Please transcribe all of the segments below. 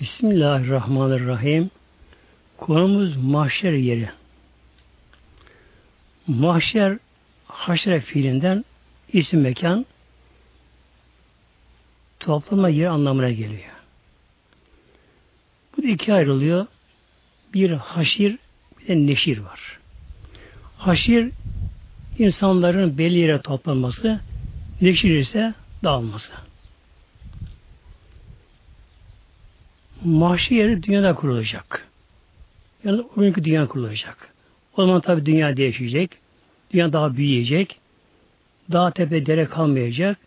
Bismillahirrahmanirrahim. Konumuz mahşer yeri. Mahşer haşre fiilinden isim mekan toplama yeri anlamına geliyor. Bu da iki ayrılıyor. Bir haşir bir de neşir var. Haşir insanların belli yere toplanması, neşir ise dağılması. Mahşi yeri dünyada kurulacak. Yani o günkü dünya kurulacak. O zaman tabi dünya değişecek. Dünya daha büyüyecek. Daha tepe dere kalmayacak.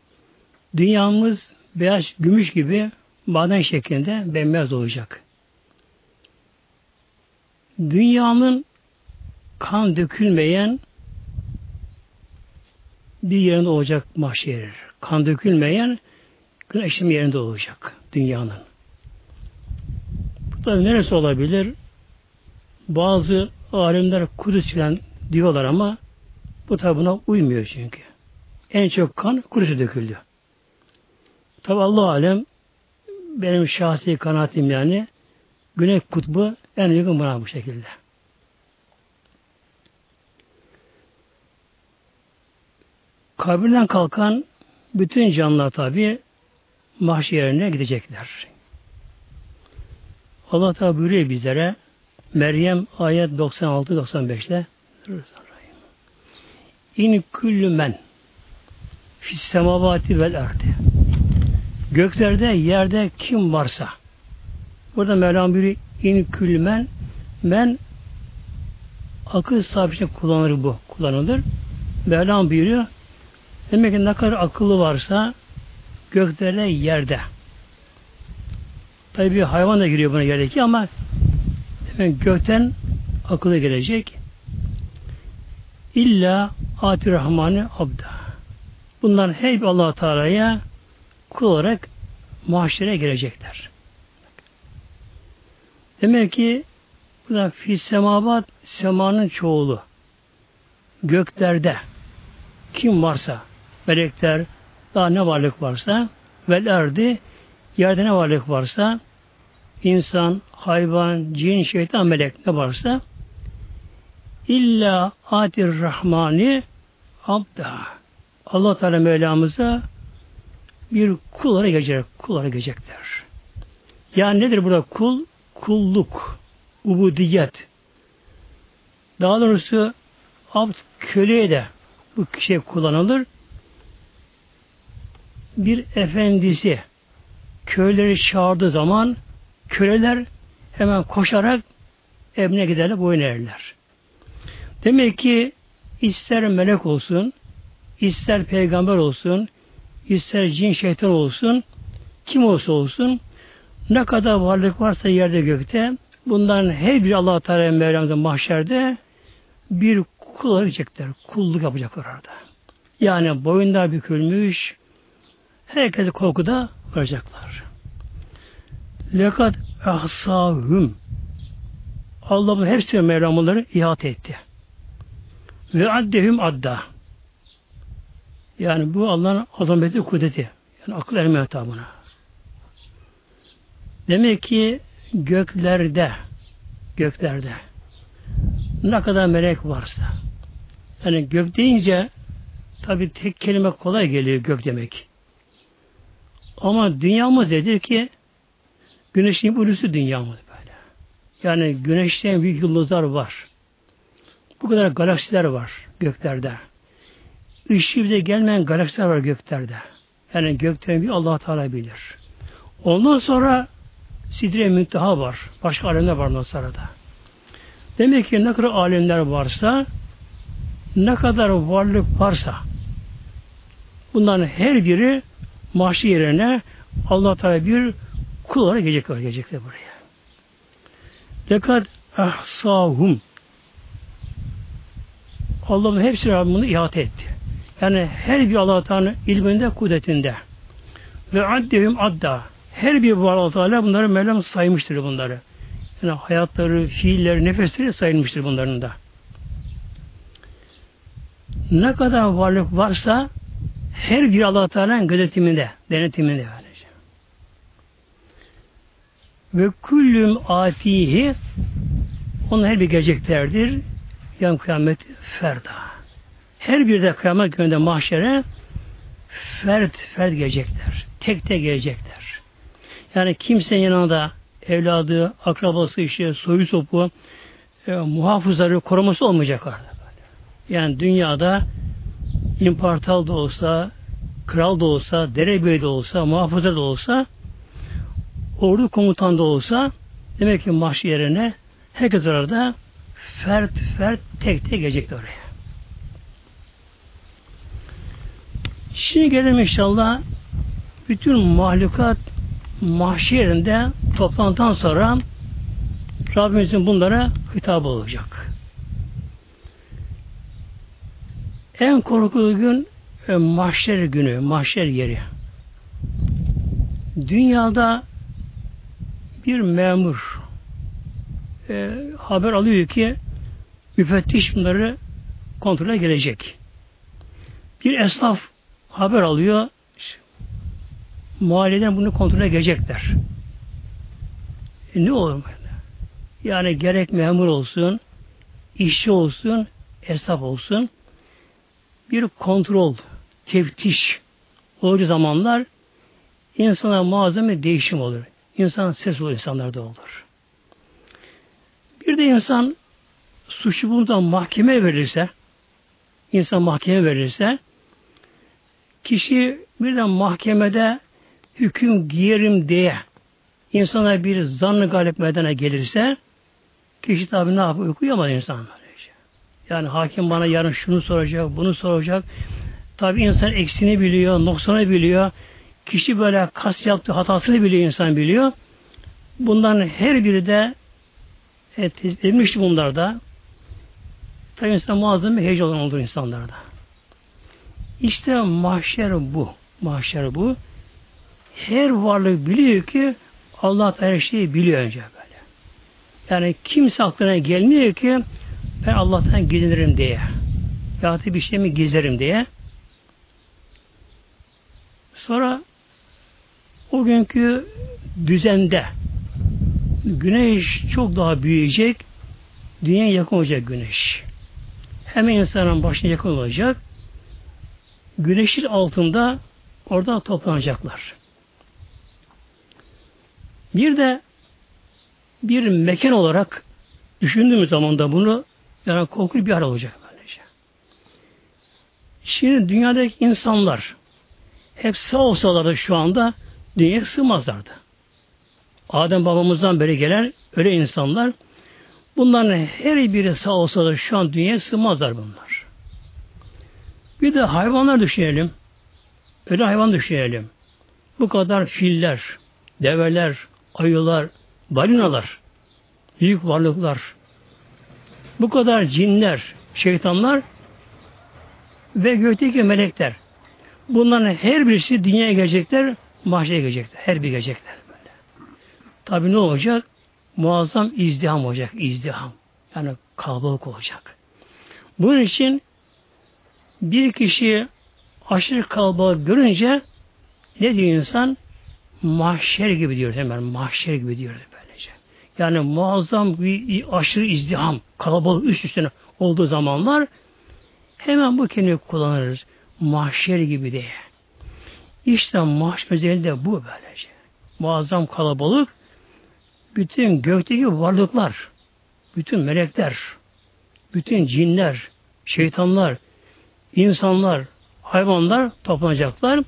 Dünyamız beyaz gümüş gibi maden şeklinde bembeyaz olacak. Dünyanın kan dökülmeyen bir yerinde olacak mahşer. Kan dökülmeyen güneşin yerinde olacak dünyanın. Da neresi olabilir? Bazı alimler Kudüs filan diyorlar ama bu tabi buna uymuyor çünkü. En çok kan Kudüs'e döküldü. Tabi Allah alem benim şahsi kanaatim yani Güney Kutbu en yakın buna bu şekilde. Kabirden kalkan bütün canlılar tabi mahşerine gidecekler. Allah Teala buyuruyor bizlere Meryem ayet 96-95'te İn küllü men fis semavati vel erdi göklerde yerde kim varsa burada Mevlam buyuruyor in küllü men men akıl sahibi kullanılır bu kullanılır. Mevlam buyuruyor demek ki ne kadar akıllı varsa göklerde yerde tabi bir hayvan da giriyor buna yerdeki ama demek gökten akıllı gelecek İlla ati rahmani abda. Bunlar hep allah Teala'ya kul olarak mahşere girecekler. Demek ki bu da fis semavat semanın çoğulu. Göklerde kim varsa melekler daha ne varlık varsa vel erdi yerde ne varlık varsa insan, hayvan, cin, şeytan, melek ne varsa İlla atir rahmani abda. Allah Teala Mevlamıza bir kullara gelecek, kullara gelecekler. Yani nedir burada kul? Kulluk, ubudiyet. Daha doğrusu abd köleye de bu şey kullanılır. Bir efendisi köyleri çağırdığı zaman köleler hemen koşarak evine giderler, boyun eğerler. Demek ki ister melek olsun, ister peygamber olsun, ister cin şeytan olsun, kim olsa olsun, ne kadar varlık varsa yerde gökte, bunların her biri Allah Teala Mevlamıza mahşerde bir kul olacaklar, kulluk yapacaklar orada. Yani boyunda bükülmüş, herkese korkuda varacaklar. Lekat ahsahum Allah bu hepsini Mevlam ihate etti. Ve addehüm adda. Yani bu Allah'ın azameti, kudreti. Yani akıl erme buna. Demek ki göklerde göklerde ne kadar melek varsa yani gök deyince tabi tek kelime kolay geliyor gök demek. Ama dünyamız nedir ki güneşin ulusu dünyamız böyle. Yani güneşten büyük yıldızlar var. Bu kadar galaksiler var göklerde. Işığı bize gelmeyen galaksiler var göklerde. Yani gökten bir allah Teala bilir. Ondan sonra Sidre Münteha var. Başka alemler var ondan sonra da. Demek ki ne kadar alemler varsa ne kadar varlık varsa bunların her biri mahşi yerine allah Teala bir kul olarak gelecekler, gelecekler buraya. Lekad ahsahum Allah'ın hepsi bunu ihate etti. Yani her bir Allah Teala ilminde, kudretinde. Ve addehum adda. Her bir var Allah Teala bunları Mevlam saymıştır bunları. Yani hayatları, fiilleri, nefesleri sayılmıştır bunların da. Ne kadar varlık varsa her bir Allah Teala'nın gözetiminde, denetiminde böylece. Ve kullüm atihi onun her bir geleceklerdir. Yan kıyamet ferda. Her bir de kıyamet gününde mahşere fert fert gelecekler. Tek tek gelecekler. Yani kimsenin yanında evladı, akrabası işte soyu sopu e, muhafızları koruması olmayacak orada. Yani dünyada imparator da olsa, kral da olsa, derebey de olsa, muhafıza da olsa, ordu komutan da olsa demek ki mahşer yerine herkes orada fert fert tek tek gelecekti oraya. Şimdi gelelim inşallah bütün mahlukat mahşerinde toplantıdan sonra Rabbimizin bunlara hitap olacak. En korkulu gün e, mahşer günü, mahşer yeri. Dünyada bir memur e, haber alıyor ki müfettiş bunları kontrole gelecek. Bir esnaf haber alıyor mahalleden bunu kontrole gelecekler. E ne olur böyle? Yani gerek memur olsun, işçi olsun, esnaf olsun bir kontrol, teftiş olduğu zamanlar insana bir değişim olur. İnsan ses olur, insanlarda olur. Bir de insan suçu bundan mahkeme verirse, insan mahkeme verirse, kişi birden mahkemede hüküm giyerim diye insana bir zannı galip meydana gelirse, kişi tabi ne yapıyor? Uykuyor insan. Yani hakim bana yarın şunu soracak, bunu soracak. Tabi insan eksini biliyor, noksanı biliyor. Kişi böyle kas yaptığı hatasını biliyor, insan biliyor. Bundan her biri de evet, edilmiş bunlarda. Tabi insan muazzam bir heyecan olur insanlarda. İşte mahşer bu. Mahşer bu. Her varlık biliyor ki Allah her şeyi biliyor önce böyle. Yani kimse aklına gelmiyor ki ben Allah'tan gizlenirim diye. Ya da bir şey mi gizlerim diye. Sonra o günkü düzende güneş çok daha büyüyecek. Dünya yakın olacak güneş. Hemen insanın başına yakın olacak. Güneşin altında orada toplanacaklar. Bir de bir mekan olarak düşündüğümüz zaman da bunu yani korkunç bir hal olacak böylece. Şimdi dünyadaki insanlar hep sağ olsalardı şu anda dünyaya sığmazlardı. Adem babamızdan beri gelen öyle insanlar bunların her biri sağ olsalar şu an dünyaya sığmazlar bunlar. Bir de hayvanlar düşünelim. Öyle hayvan düşünelim. Bu kadar filler, develer, ayılar, balinalar, büyük varlıklar, bu kadar cinler, şeytanlar ve gökteki melekler. Bunların her birisi dünyaya gelecekler, mahşere gelecekler. Her bir gelecekler böyle. Tabi ne olacak? Muazzam izdiham olacak, izdiham. Yani kalabalık olacak. Bunun için bir kişi aşırı kalabalık görünce ne diyor insan? mahşer gibi diyor hemen mahşer gibi diyor böylece. Yani muazzam bir aşırı izdiham, kalabalık üst üstüne olduğu zamanlar hemen bu kelimeyi kullanırız. Mahşer gibi diye. İşte mahşer özelliği bu böylece. Muazzam kalabalık bütün gökteki varlıklar, bütün melekler, bütün cinler, şeytanlar, insanlar, hayvanlar toplanacaklar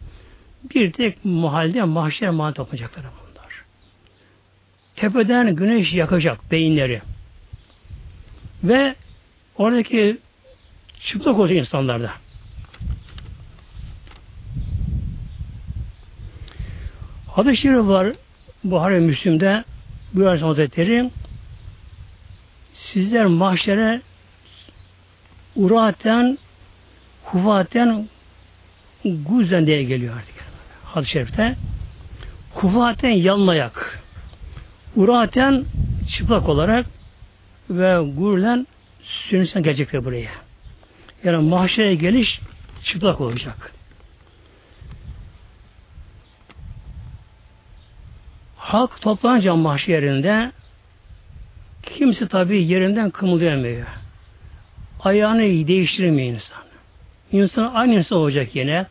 bir tek mahalde mahşer mahal toplayacaklar bunlar. Tepeden güneş yakacak beyinleri. Ve oradaki çıplak olacak insanlarda. Hadis-i şerif var Buhari Müslim'de buyuruyor Hazretleri sizler mahşere uraten hufaten guzen diye geliyor artık hadis-i şerifte kufaten yanlayak uraten çıplak olarak ve gurlen sünnisen gelecekler buraya. Yani mahşere geliş çıplak olacak. Halk toplanınca mahşerinde kimse tabi yerinden kımıldayamıyor. Ayağını değiştirmiyor insan. İnsan aynı insan olacak yine.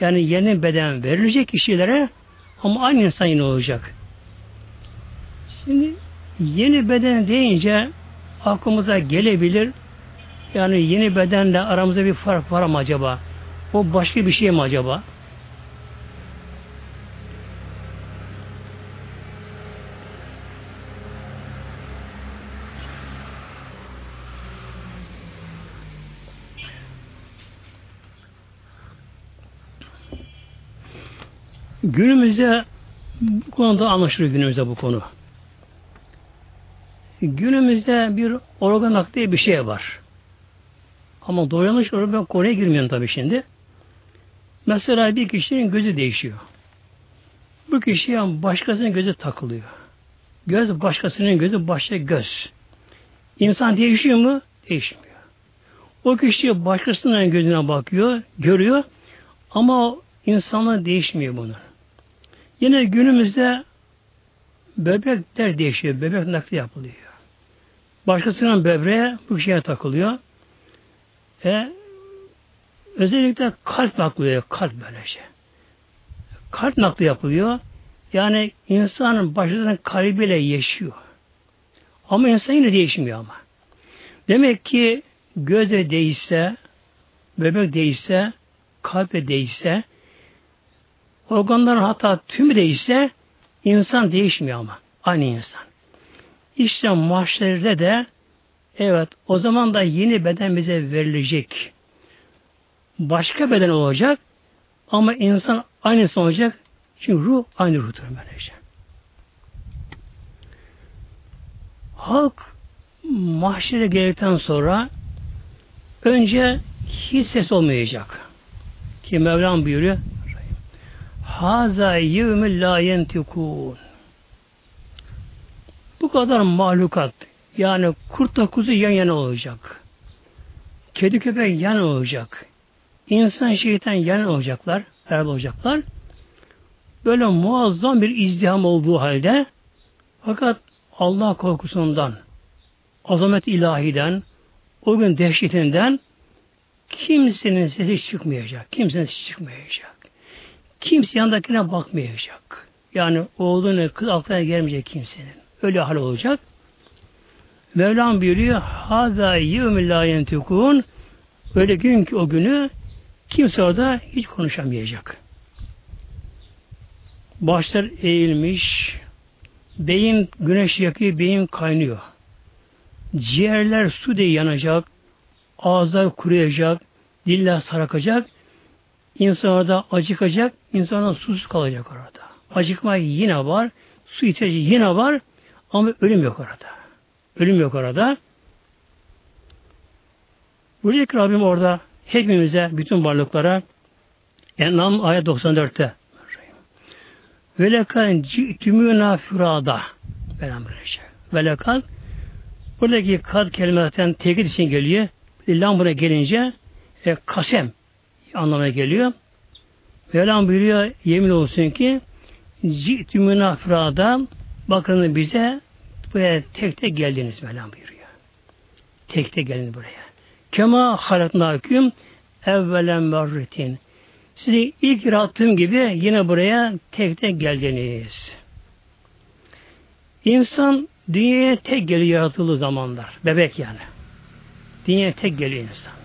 Yani yeni beden verilecek kişilere ama aynı insan yine olacak. Şimdi yeni beden deyince aklımıza gelebilir. Yani yeni bedenle aramızda bir fark var mı acaba? O başka bir şey mi acaba? Günümüzde bu konuda anlaşılıyor günümüzde bu konu. Günümüzde bir organ nakli bir şey var. Ama doğru yanlış olarak ben konuya girmiyorum tabii şimdi. Mesela bir kişinin gözü değişiyor. Bu kişiye başkasının gözü takılıyor. Göz başkasının gözü başka göz. İnsan değişiyor mu? Değişmiyor. O kişi başkasının gözüne bakıyor, görüyor ama insanlar değişmiyor bunlar. Yine günümüzde böbrekler değişiyor. Böbrek nakli yapılıyor. Başkasının böbreğe bu şeye takılıyor. E, özellikle kalp nakli kalp böyle şey. Kalp nakli yapılıyor. Yani insanın başkasının kalbiyle yaşıyor. Ama insan yine değişmiyor ama. Demek ki göze değişse, bebek değişse, kalbe değişse, organların hatta tümü değişse insan değişmiyor ama. Aynı insan. İşte mahşerde de evet o zaman da yeni beden bize verilecek. Başka beden olacak ama insan aynı insan olacak. Çünkü ruh aynı ruhtur böylece. Halk mahşere geldikten sonra önce hiç ses olmayacak. Ki Mevlam buyuruyor Haza yevmü la yentikun. Bu kadar mahlukat yani kurtla kuzu yan yana olacak. Kedi köpek yan olacak. İnsan şeytan yan olacaklar. Beraber olacaklar. Böyle muazzam bir izdiham olduğu halde fakat Allah korkusundan azamet ilahiden o gün dehşetinden kimsenin sesi çıkmayacak. Kimsenin sesi çıkmayacak. Kimse yanındakine bakmayacak. Yani oğlunu kız altına gelmeyecek kimsenin. Öyle hal olacak. Mevlam buyuruyor Hâzâ yevmü lâ yentikûn Öyle gün ki o günü kimse orada hiç konuşamayacak. Başlar eğilmiş, beyin güneş yakıyor, beyin kaynıyor. Ciğerler su diye yanacak, ağızlar kuruyacak, diller sarakacak, İnsan orada acıkacak, insana susuz kalacak orada. Acıkma yine var, su ihtiyacı yine var ama ölüm yok orada. Ölüm yok orada. Buradaki Rabbim orada hepimize, bütün varlıklara Enam ayet 94'te Velekan ci'tümüna fürada Velem Velekan buradaki kad kelimeden tekit için geliyor. Lam buna gelince e, kasem anlamına geliyor. Mevlam buyuruyor yemin olsun ki Ci'tü münafrada bakın bize buraya tek tek geldiniz Mevlam buyuruyor. Tek tek geldiniz buraya. Kema halaknâküm evvelen merretin. Sizi ilk yarattığım gibi yine buraya tek tek geldiniz. İnsan dünyaya tek geliyor yaratıldığı zamanlar. Bebek yani. Dünyaya tek geliyor insan.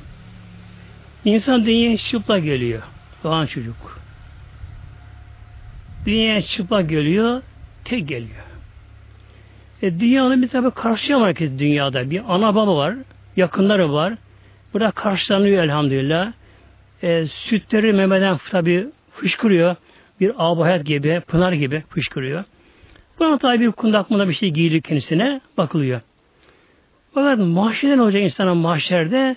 İnsan dünyaya çıplak geliyor. Doğan çocuk. Dünyaya çıplak geliyor, tek geliyor. E, dünyanın bir tabi karşıya var herkes dünyada. Bir ana baba var, yakınları var. Burada karşılanıyor elhamdülillah. E, sütleri memeden tabi fışkırıyor. Bir hayat gibi, pınar gibi fışkırıyor. Buna tabi bir kundakmada bir şey giyilir kendisine bakılıyor. Fakat mahşeden olacak insana mahşerde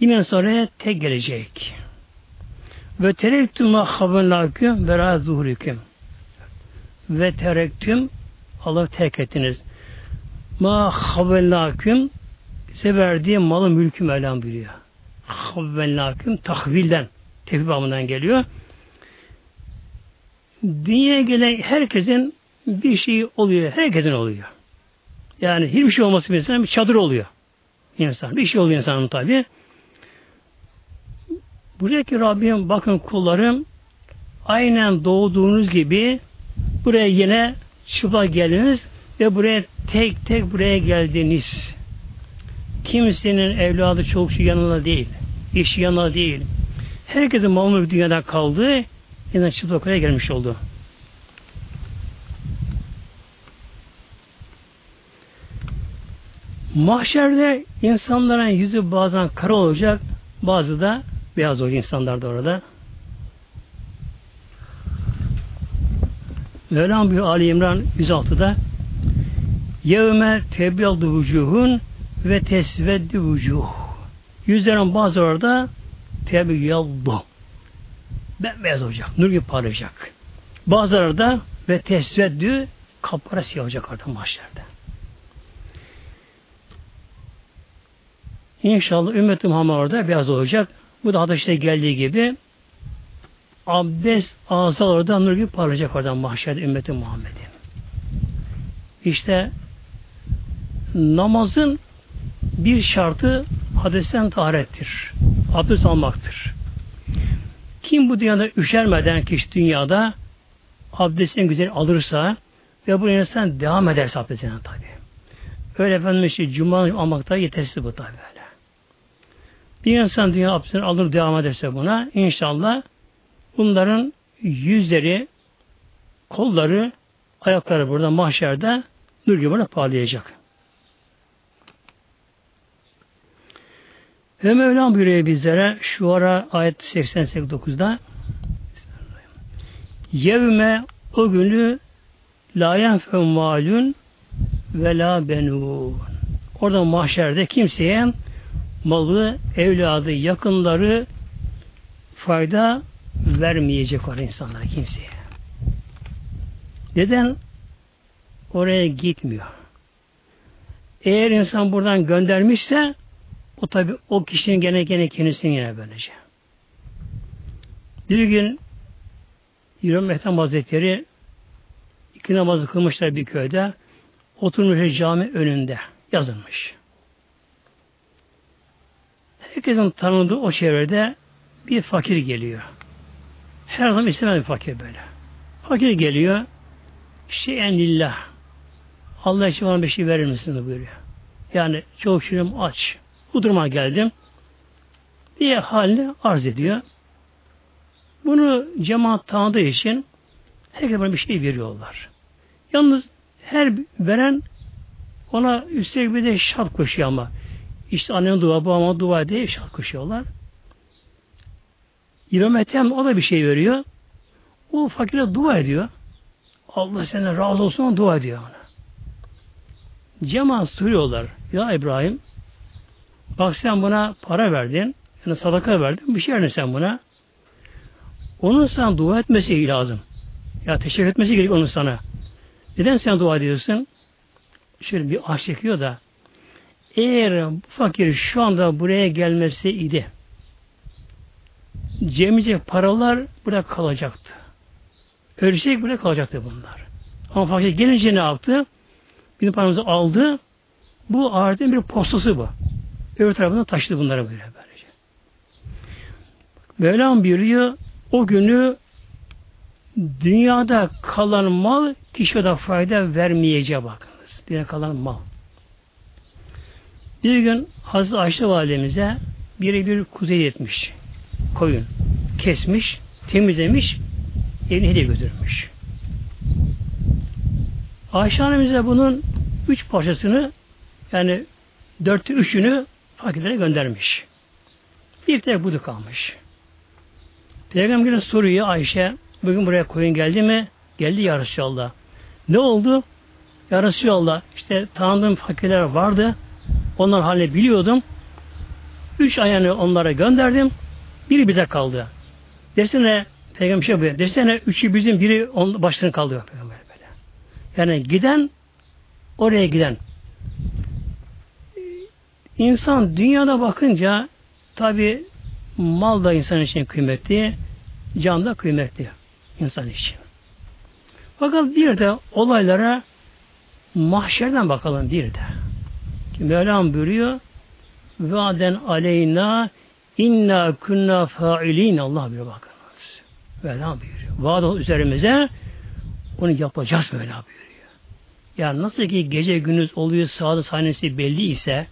Yine sonra tek gelecek. Ve terektüm ma habenlâküm ve râ. Ve terektüm Allah terk ettiniz. Ma habenlâküm size verdiği malı mülkü Mevlam biliyor. Havvenlâküm tahvilden tevhid geliyor. Dünyaya gelen herkesin bir şey oluyor. Herkesin oluyor. Yani hiçbir şey olması bir insan bir çadır oluyor. İnsan. Bir şey oluyor insanın tabi. Buradaki Rabbim bakın kullarım aynen doğduğunuz gibi buraya yine çıplak geldiniz ve buraya tek tek buraya geldiniz. Kimsenin evladı çok şey yanında değil. İş yanında değil. Herkesin mamur dünyada kaldığı yine çıplak oraya gelmiş oldu. Mahşerde insanların yüzü bazen kara olacak, bazı da beyaz olacak insanlar da orada. Mevlam bir Ali İmran 106'da Yevme tebyaldu vücuhun ve tesveddi vücuh. Yüzlerin bazı orada tebyaldu. Bembeyaz olacak. Nur gibi parlayacak. Bazıları da ve tesveddü kapkara siyah olacak orada mahşerde. İnşallah ümmetim Muhammed orada beyaz olacak. Bu da hadiste geldiği gibi abdest ağızlar orada nur gibi parlayacak oradan mahşerde ümmeti Muhammed'in. İşte namazın bir şartı hadesten taharettir. Abdest almaktır. Kim bu dünyada üşermeden kişi dünyada abdestini güzel alırsa ve bu insan devam ederse abdestine tabi. Öyle efendim işte cuma almakta yetersiz bu tabi. Bir insan dünya abdestini alır devam ederse buna inşallah bunların yüzleri, kolları, ayakları burada mahşerde nur gibi parlayacak. Ve Mevlam buyuruyor bizlere şu ara ayet 89'da Yevme o günü la yenfev malun ve la benun. Orada mahşerde kimseye malı, evladı, yakınları fayda vermeyecek var insanlara kimseye. Neden? Oraya gitmiyor. Eğer insan buradan göndermişse o tabi o kişinin gene gene kendisini yine böylece. Bir gün İran Mehtem Hazretleri iki namazı kılmışlar bir köyde oturmuş cami önünde yazılmış. Herkesin tanıdığı o çevrede bir fakir geliyor. Her zaman istemez bir fakir böyle. Fakir geliyor. Şeyen lillah. Allah için bana bir şey verir misin buyuruyor. Yani çok şirim aç. Bu duruma geldim. diye halini arz ediyor. Bunu cemaat tanıdığı için herkese bana bir şey veriyorlar. Yalnız her veren ona üstelik bir de şart koşuyor ama. İşte annenin dua, babama dua diye şart koşuyorlar. İmam Ethem o da bir şey veriyor. O fakire dua ediyor. Allah senden razı olsun dua ediyor ona. Cemaat soruyorlar. Ya İbrahim bak sen buna para verdin. Yani sadaka verdin. Bir şey verdin sen buna. Onun sana dua etmesi lazım. Ya teşekkür etmesi gerek onun sana. Neden sen dua ediyorsun? Şöyle bir ah çekiyor da eğer bu fakir şu anda buraya gelmesi idi cemice paralar burada kalacaktı. Ölecek burada kalacaktı bunlar. Ama fakir gelince ne yaptı? Bir paramızı aldı. Bu ahiretin bir postası bu. Öbür tarafından taşıdı bunları böyle böylece. Mevlam buyuruyor o günü dünyada kalan mal kişiye de fayda vermeyeceği bakınız. Dünyada kalan mal. Bir gün Hazreti Ayşe validemize biri bir kuzey etmiş koyun kesmiş, temizlemiş, evine hediye götürmüş. Ayşe annemize bunun üç parçasını yani dörtte üçünü fakirlere göndermiş. Bir tek budu kalmış. Peygamber'in soruyor Ayşe, bugün buraya koyun geldi mi? Geldi ya Resulallah. Ne oldu? Ya Resulallah, işte tanıdığım fakirler vardı. Onlar halini biliyordum. Üç ayağını onlara gönderdim. Biri bize kaldı. Desene Peygamber şey yapıyor. Desene üçü bizim biri on, başlarına kaldı. Peygamber böyle. Yani giden oraya giden. İnsan dünyada bakınca tabi mal da insan için kıymetli, can da kıymetli insan için. Fakat bir de olaylara mahşerden bakalım bir de. Mevlam buyuruyor Vaden aleyna inna kunna failin Allah buyuruyor bakınız. Mevlam buyuruyor. Vaad üzerimize onu yapacağız Mevla buyuruyor. Yani nasıl ki gece gündüz oluyor sağda sahnesi belli ise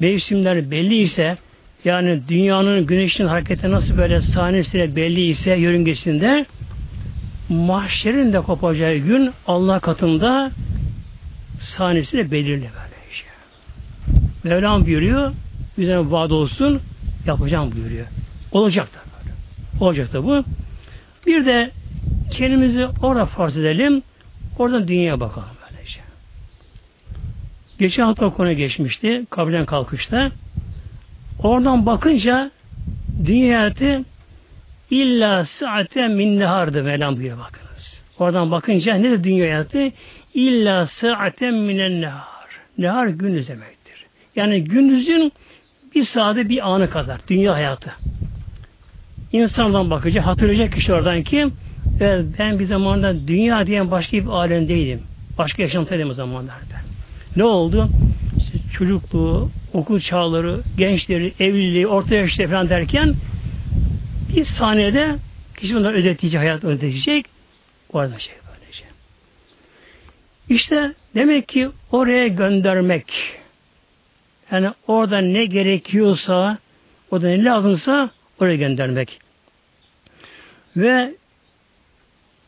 mevsimler belli ise yani dünyanın güneşin hareketi nasıl böyle sahnesiyle belli ise yörüngesinde mahşerin de kopacağı gün Allah katında sahnesiyle belirli. Mevlam buyuruyor üzerine vaat olsun yapacağım buyuruyor. Olacak da. Olacak da bu. Bir de kendimizi orada farz edelim. Oradan dünyaya bakalım böylece. Geçen hafta konu geçmişti. Kabirden kalkışta. Oradan bakınca dünya hayatı illa saaten min nehardı Mevlam buyuruyor bakınız. Oradan bakınca ne de dünya hayatı? İlla saaten minen nehar. Gündüz demektir. Yani gündüzün bir saate bir anı kadar. Dünya hayatı. İnsandan bakınca hatırlayacak kişi oradan ki evet, ben bir zamanda dünya diyen başka bir alemdeydim. Başka yaşantıydım o zamanlarda. Ne oldu? İşte çocukluğu, okul çağları, gençleri, evliliği, orta yaşta falan derken bir saniyede kişi bunları özetleyecek, hayat özetleyecek. Orada şey böylece. İşte demek ki oraya göndermek yani orada ne gerekiyorsa orada ne lazımsa oraya göndermek. Ve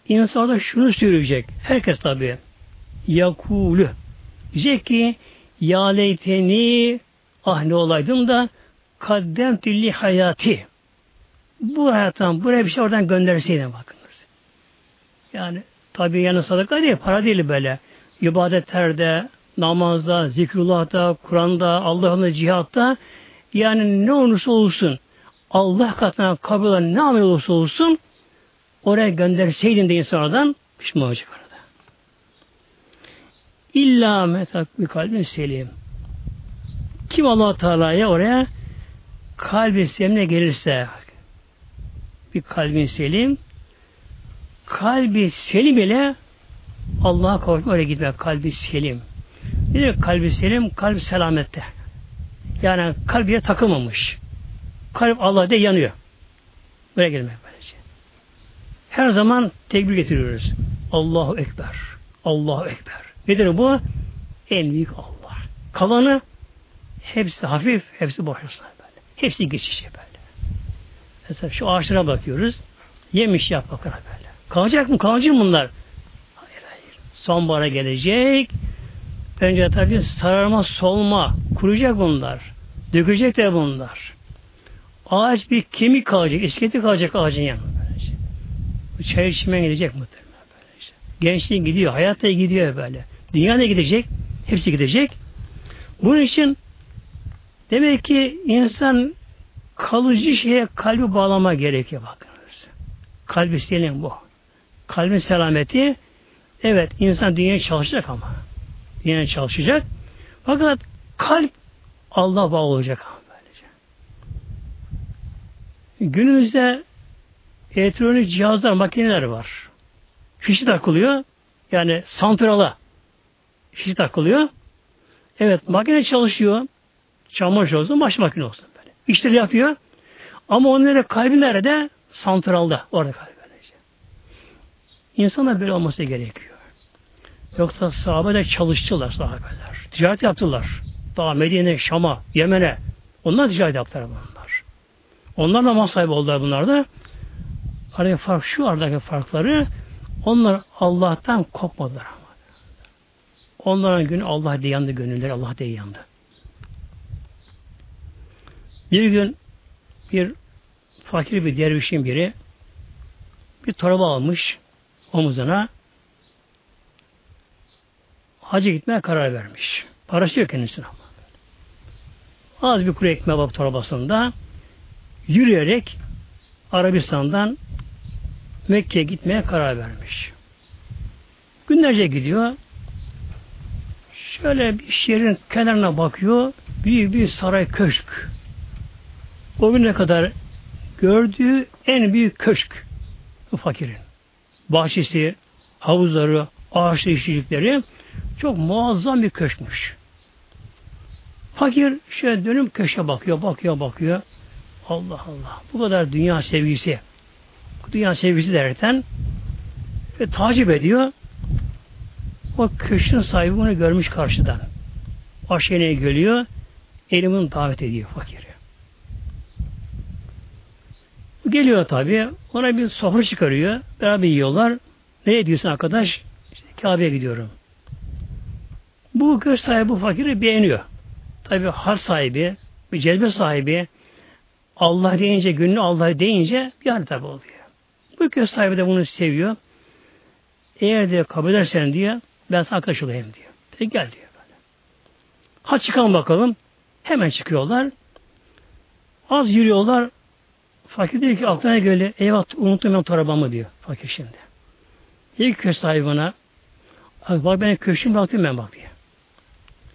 insanda şunu söyleyecek. Herkes tabi. Yakulü. Diyecek ki ya leyteni ah ne olaydım da kaddem tilli hayati. Bu hayattan buraya bir şey oradan gönderseydim bakınız. Yani tabi yani sadaka değil, para değil böyle. İbadetlerde, namazda, zikrullah'ta, Kur'an'da, Allah'ın cihatta yani ne olursa olsun Allah katına kabul olan ne amel olursa olsun oraya gönderseydin de insanlardan pişman olacak arada. İlla metak bir kalbin selim. Kim allah Teala'ya oraya kalbi selimle gelirse bir kalbin selim kalbi selim ile Allah'a kavuşma oraya gitmek kalbi selim. Ne demek kalbi selim? Kalp selamette. Yani kalbiye takılmamış. Kalp Allah'da yanıyor. Böyle gelmek böylece. Her zaman tekbir getiriyoruz. Allahu Ekber. Allahu Ekber. Nedir bu? En büyük Allah. Kalanı hepsi hafif, hepsi boşluklar böyle. Hepsi geçiş böyle. Mesela şu ağaçlara bakıyoruz. Yemiş yapraklar böyle. Kalacak mı? Kalacak mı bunlar? Hayır hayır. Sonbahara gelecek. Önce tabi sararma, solma, kuruyacak bunlar. Dökecek de bunlar. Ağaç bir kemik kalacak, iskeleti kalacak ağacın yanında. Çay içmeye gidecek muhtemelen. Gençliğin gidiyor, hayatta gidiyor böyle. Dünya da gidecek, hepsi gidecek. Bunun için demek ki insan kalıcı şeye kalbi bağlama gerekiyor bakınız. Kalbi senin bu. Kalbin selameti evet insan dünyaya çalışacak ama yine çalışacak. Fakat kalp Allah bağlı olacak böylece. Günümüzde elektronik cihazlar, makineler var. Fişi takılıyor. Yani santrala fişi takılıyor. Evet makine çalışıyor. Çamaşır olsun, baş makine olsun böyle. İşleri yapıyor. Ama onlara kalbi nerede? Santralda. Orada kalbi böylece. İnsana böyle olması gerekiyor. Yoksa sahabeler çalıştılar sahabeler. Ticaret yaptılar. Daha Medine, Şam'a, Yemen'e. Onlar ticaret yaptılar bunlar. Onlar da mal sahibi oldular bunlar da. Aradaki fark şu aradaki farkları onlar Allah'tan kopmadılar ama. Onların günü Allah diye yandı gönülleri Allah diye yandı. Bir gün bir fakir bir dervişin biri bir torba almış omuzuna hacı gitmeye karar vermiş. Parası yok kendisine ama. Az bir kuru ekmeği bab torbasında yürüyerek Arabistan'dan Mekke'ye gitmeye karar vermiş. Günlerce gidiyor. Şöyle bir şehrin kenarına bakıyor. Büyük bir saray köşk. O güne kadar gördüğü en büyük köşk bu fakirin. Bahçesi, havuzları, ağaçlı işçilikleri çok muazzam bir köşkmüş. Fakir şöyle dönüp köşe bakıyor, bakıyor, bakıyor. Allah Allah. Bu kadar dünya sevgisi. Dünya sevgisi derken ve tacip ediyor. O köşkün sahibi bunu görmüş karşıdan. Aşeneye geliyor. Elimin davet ediyor fakiri. Geliyor tabi. Ona bir sofra çıkarıyor. Beraber yiyorlar. Ne ediyorsun arkadaş? İşte Kabe'ye gidiyorum. Bu köşk sahibi bu fakiri beğeniyor. Tabi har sahibi, bir celbe sahibi Allah deyince, günlü Allah deyince hal tabi oluyor. Bu köşk sahibi de bunu seviyor. Eğer diye kabul edersen diye ben sana arkadaş olayım diyor. Peki gel diyor. Böyle. Ha çıkalım bakalım. Hemen çıkıyorlar. Az yürüyorlar. Fakir diyor ki aklına göre eyvah unuttum ben torabamı diyor. Fakir şimdi. İlk köşk sahibine bak ben köşkümü bıraktım ben bak diyor.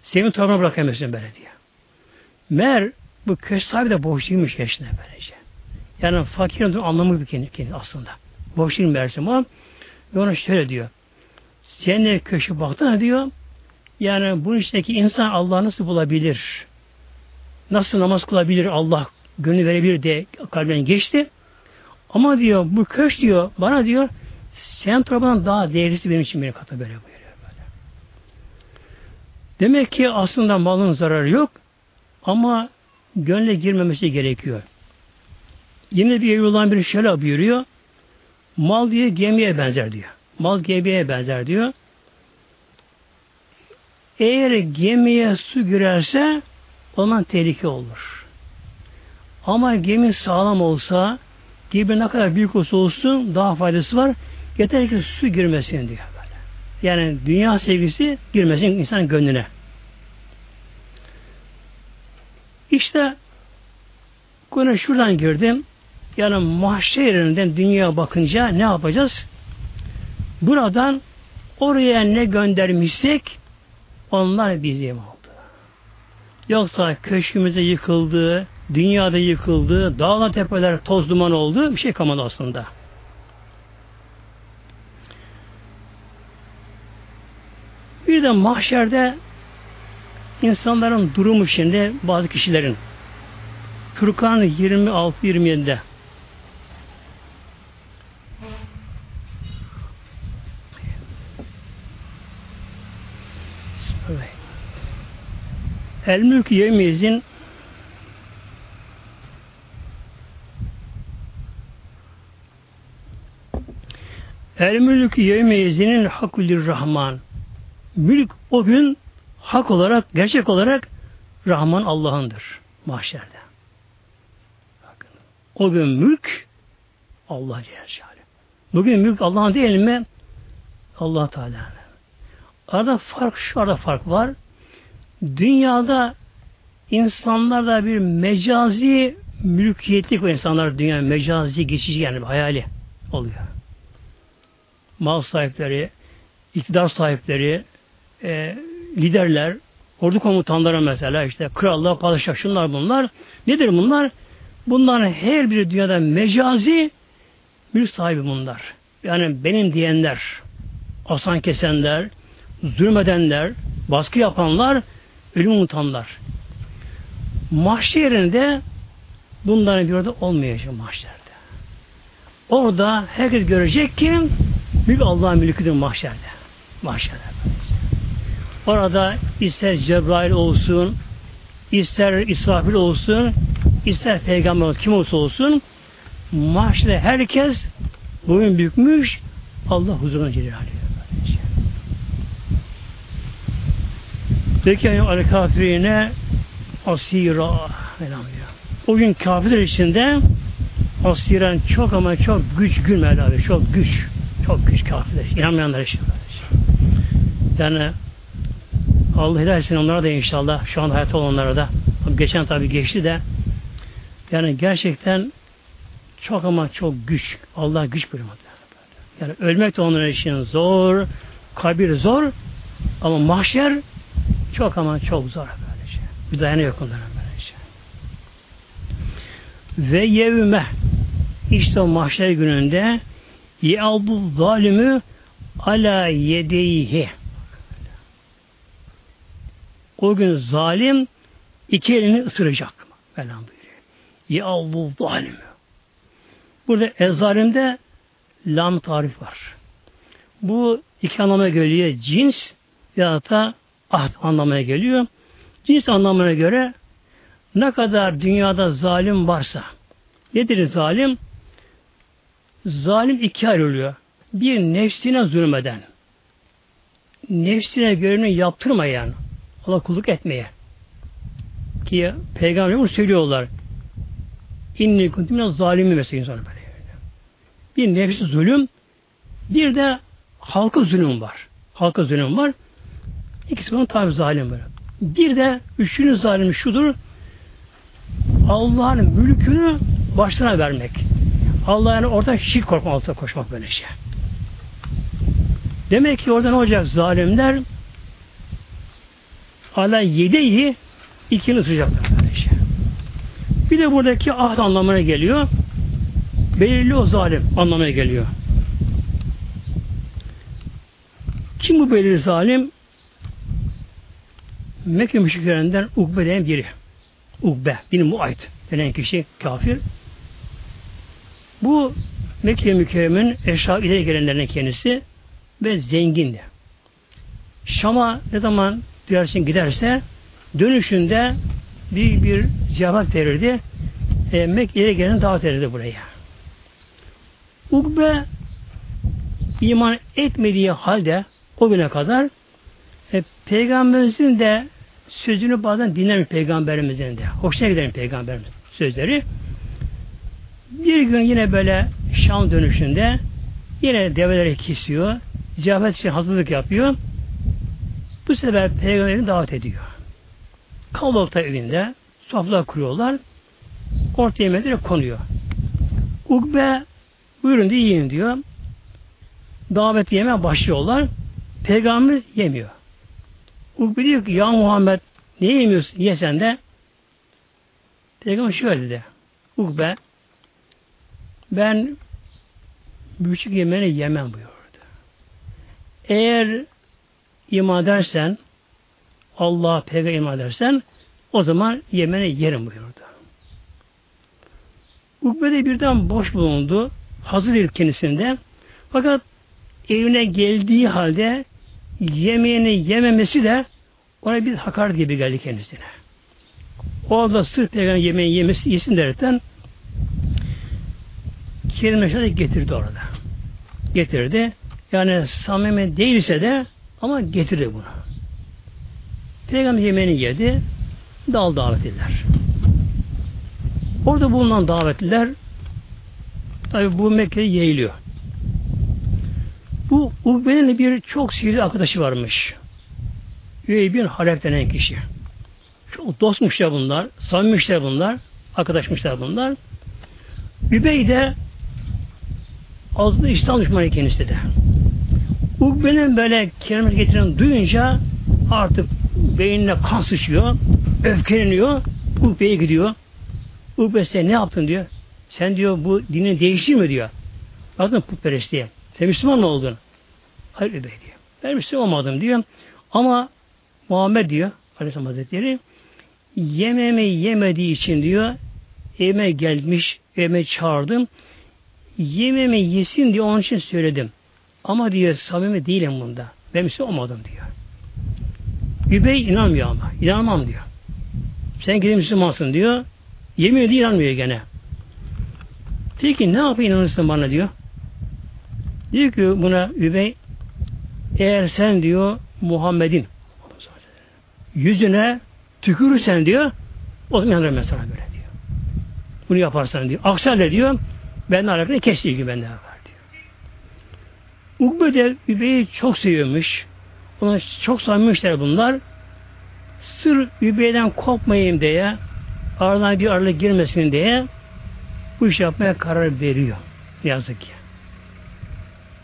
Senin torabına bırakamıyorsun böyle diyor. Mer bu köşk sahibi de borçluymuş yaşına böylece. Yani fakirin anlamı bir kendi, kendi aslında. Borçluyum meğersem ama ve ona şöyle diyor. Sen de köşe baktın diyor. Yani bu içteki insan Allah'ı nasıl bulabilir? Nasıl namaz kılabilir Allah gönlü verebilir diye kalbinden geçti. Ama diyor bu köş diyor bana diyor sen tarafından daha değerlisi benim için beni kata böyle buyuruyor. Demek ki aslında malın zararı yok ama gönle girmemesi gerekiyor. Yine bir yoldan bir şöyle buyuruyor. Mal diye gemiye benzer diyor. Mal gemiye benzer diyor. Eğer gemiye su girerse o zaman tehlike olur. Ama gemi sağlam olsa gemi ne kadar büyük olsa olsun daha faydası var. Yeter ki su girmesin diyor. Yani dünya sevgisi girmesin insanın gönlüne. İşte konu şuradan girdim. Yani mahşer yerinden dünyaya bakınca ne yapacağız? Buradan oraya ne göndermişsek onlar bizim oldu. Yoksa köşkümüzde yıkıldı, dünyada yıkıldı, dağlar tepeler toz duman oldu, bir şey kalmadı aslında. Bir de mahşerde insanların durumu şimdi bazı kişilerin Furkan 26-27'de El mülk yevmizin El mülk yevmizinin hakulir rahman. Mülk o gün hak olarak, gerçek olarak Rahman Allah'ındır mahşerde. Bakın. O gün mülk Allah Celle Bugün mülk Allah'ın değil mi? Allah Teala. Arada fark, şu arada fark var. Dünyada insanlarda bir mecazi mülkiyetlik o insanlar dünya mecazi geçici yani bir hayali oluyor. Mal sahipleri, iktidar sahipleri, e, liderler, ordu komutanları mesela işte krallar, padişah şunlar bunlar. Nedir bunlar? Bunların her biri dünyada mecazi mülk sahibi bunlar. Yani benim diyenler, asan kesenler, zulmedenler, baskı yapanlar, ölüm unutanlar. Mahşerinde bunların bir orada olmayacak mahşerde. Orada herkes görecek ki mülk Allah'ın mülküdür mahşerde. Mahşerde. Orada ister Cebrail olsun, ister İsrafil olsun, ister peygamber olsun, kim olsa olsun mahşerde herkes boyun bükmüş Allah huzuruna gelir Zekiye'nin al kafirine asira elhamdülillah. O gün kafirler içinde asiren çok ama çok güç gün abi. Çok güç. Çok güç kafirler. İnanmayanlar için. Yani Allah edersin onlara da inşallah şu an hayatta olanlara da geçen tabi geçti de yani gerçekten çok ama çok güç. Allah güç buyurmadı. Yani ölmek de onlar için zor, kabir zor ama mahşer çok ama çok zor böylece. Bir dayanıyor onlara böylece. Ve yevme işte o mahşer gününde ye'aldu zalimi ala yedeyhi o gün zalim iki elini ısıracak. Mevlam buyuruyor. Ya Allah zalim. Burada ezalimde lam tarif var. Bu iki anlamına geliyor. Cins ya da ahd anlamına geliyor. Cins anlamına göre ne kadar dünyada zalim varsa nedir zalim? Zalim iki ayrılıyor. Bir nefsine zulmeden, nefsine görevini yaptırmayan, Allah kulluk etmeye. Ki peygamber bunu söylüyorlar. İnni kuntum zalimi mesela insan böyle. Bir nefsi zulüm, bir de halka zulüm var. Halka zulüm var. İkisi bunun tabi zalim böyle. Bir de üçüncü zalim şudur. Allah'ın mülkünü başlarına vermek. Allah'ın orada şirk korkma altına koşmak böyle şey. Demek ki orada ne olacak zalimler? Ala yedeyi ikini ısıracaklar böyle şey. Bir de buradaki ahd anlamına geliyor. Belirli o zalim anlamına geliyor. Kim bu belirli zalim? Mekke müşriklerinden Ukbe denen biri. Ukbe bin Muayt denen kişi kafir. Bu Mekke mükerremin eşraf ileri gelenlerine kendisi ve zengindi. Şam'a ne zaman diğersin giderse dönüşünde bir bir cevap verirdi. E, Mekke'ye gelen davet ederdi buraya. Ukbe iman etmediği halde o güne kadar e, peygamberimizin de sözünü bazen dinlemiş peygamberimizin de. Hoşuna gider peygamberimiz sözleri. Bir gün yine böyle Şam dönüşünde yine develeri kesiyor. Ziyafet için hazırlık yapıyor. Bu sefer peygamberini davet ediyor. Kalabalıkta evinde sofralar kuruyorlar. Orta yemekleri konuyor. Ukbe buyurun diye yiyin diyor. Davet yemeye başlıyorlar. Peygamber yemiyor. Ukbe diyor ki ya Muhammed ne yemiyorsun? Ye sen de. Peygamber şöyle dedi. Ukbe ben büyük yemeğini yemem buyurdu. Eğer iman edersen Allah'a peygamber iman edersen o zaman yemeni yerim buyurdu. Ukbe de birden boş bulundu. Hazır değil kendisinde. Fakat evine geldiği halde yemeğini yememesi de ona bir hakaret gibi geldi kendisine. O da sırf peygamber yemeğini yemesi yesin derken kelime getirdi orada. Getirdi. Yani samimi değilse de ama getirdi bunu. Peygamber yemeğini yedi. Dal davetliler. Orada bulunan davetliler tabi bu Mekke'ye yayılıyor. Bu Ukbe'nin bir çok sihirli arkadaşı varmış. Üvey bin Halep denen kişi. Çok dostmuşlar bunlar, samimmişler bunlar, arkadaşmışlar bunlar. Übey de azlı İslam düşmanı kendisi de. Ukbe'nin böyle kelime getiren duyunca artık beynine kan sıçıyor, öfkeleniyor, Ukbe'ye gidiyor. Ukbe sen ne yaptın diyor. Sen diyor bu dinin değişti mi diyor. Bakın putperest diye. Sen Müslüman mı oldun? Hayır Übey diyor. Ben Müslüman olmadım diyor. Ama Muhammed diyor Aleyhisselam Hazretleri yememi yemediği için diyor evime gelmiş, evime çağırdım. Yememi yesin diye onun için söyledim. Ama diyor samimi değilim bunda. Ben Müslüman olmadım diyor. Übey inanmıyor ama. İnanmam diyor. Sen gidin Müslümansın diyor. Yemin ediyor inanmıyor gene. Peki ne yapayım inanırsın bana diyor. Diyor ki buna Übey eğer sen diyor Muhammed'in yüzüne tükürürsen diyor o zaman inanırım ben sana böyle diyor. Bunu yaparsan diyor. Aksi diyor ben alakalı kes ilgi bende var diyor. Ukbe de Übey'i çok seviyormuş. Ona çok samimmişler bunlar. Sır Übey'den kopmayayım diye aradan bir aralık girmesin diye bu iş yapmaya karar veriyor. Yazık ki.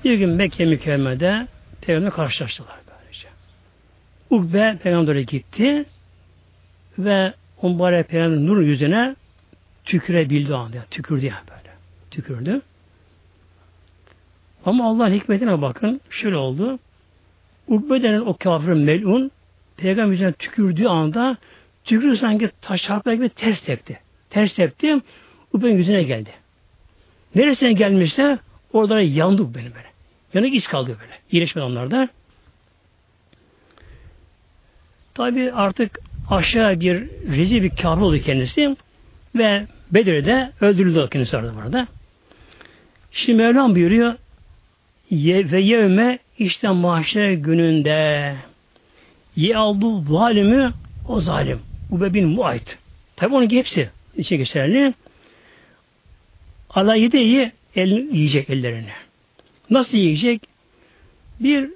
Bir gün Mekke mükerremede Peygamber'le karşılaştılar böylece. Ukbe Peygamber'e gitti ve mübarek Peygamber nur yüzüne tükürebildi o anda. Tükürdü yani böyle. Tükürdü. Ama Allah'ın hikmetine bakın. Şöyle oldu. Ukbe denen o kafir melun peygamber yüzüne tükürdüğü anda tükürü sanki taş çarpar gibi ters tepti. Ters tepti. Ukbe'nin yüzüne geldi. Neresine gelmişse orada yandık benim böyle. Yanık iz kaldı böyle. İyileşmedi onlarda. Tabi artık aşağı bir rezil bir kâfir oldu kendisi ve Bedir'de öldürüldü kendisi orada burada. Şimdi Mevlam buyuruyor ye, ve yevme işte mahşer gününde ye aldı zalimi o zalim. Bu bebin muayt. Tabi onun hepsi içe geçerli. Allah yedeyi elini yiyecek ellerini. Nasıl yiyecek? Bir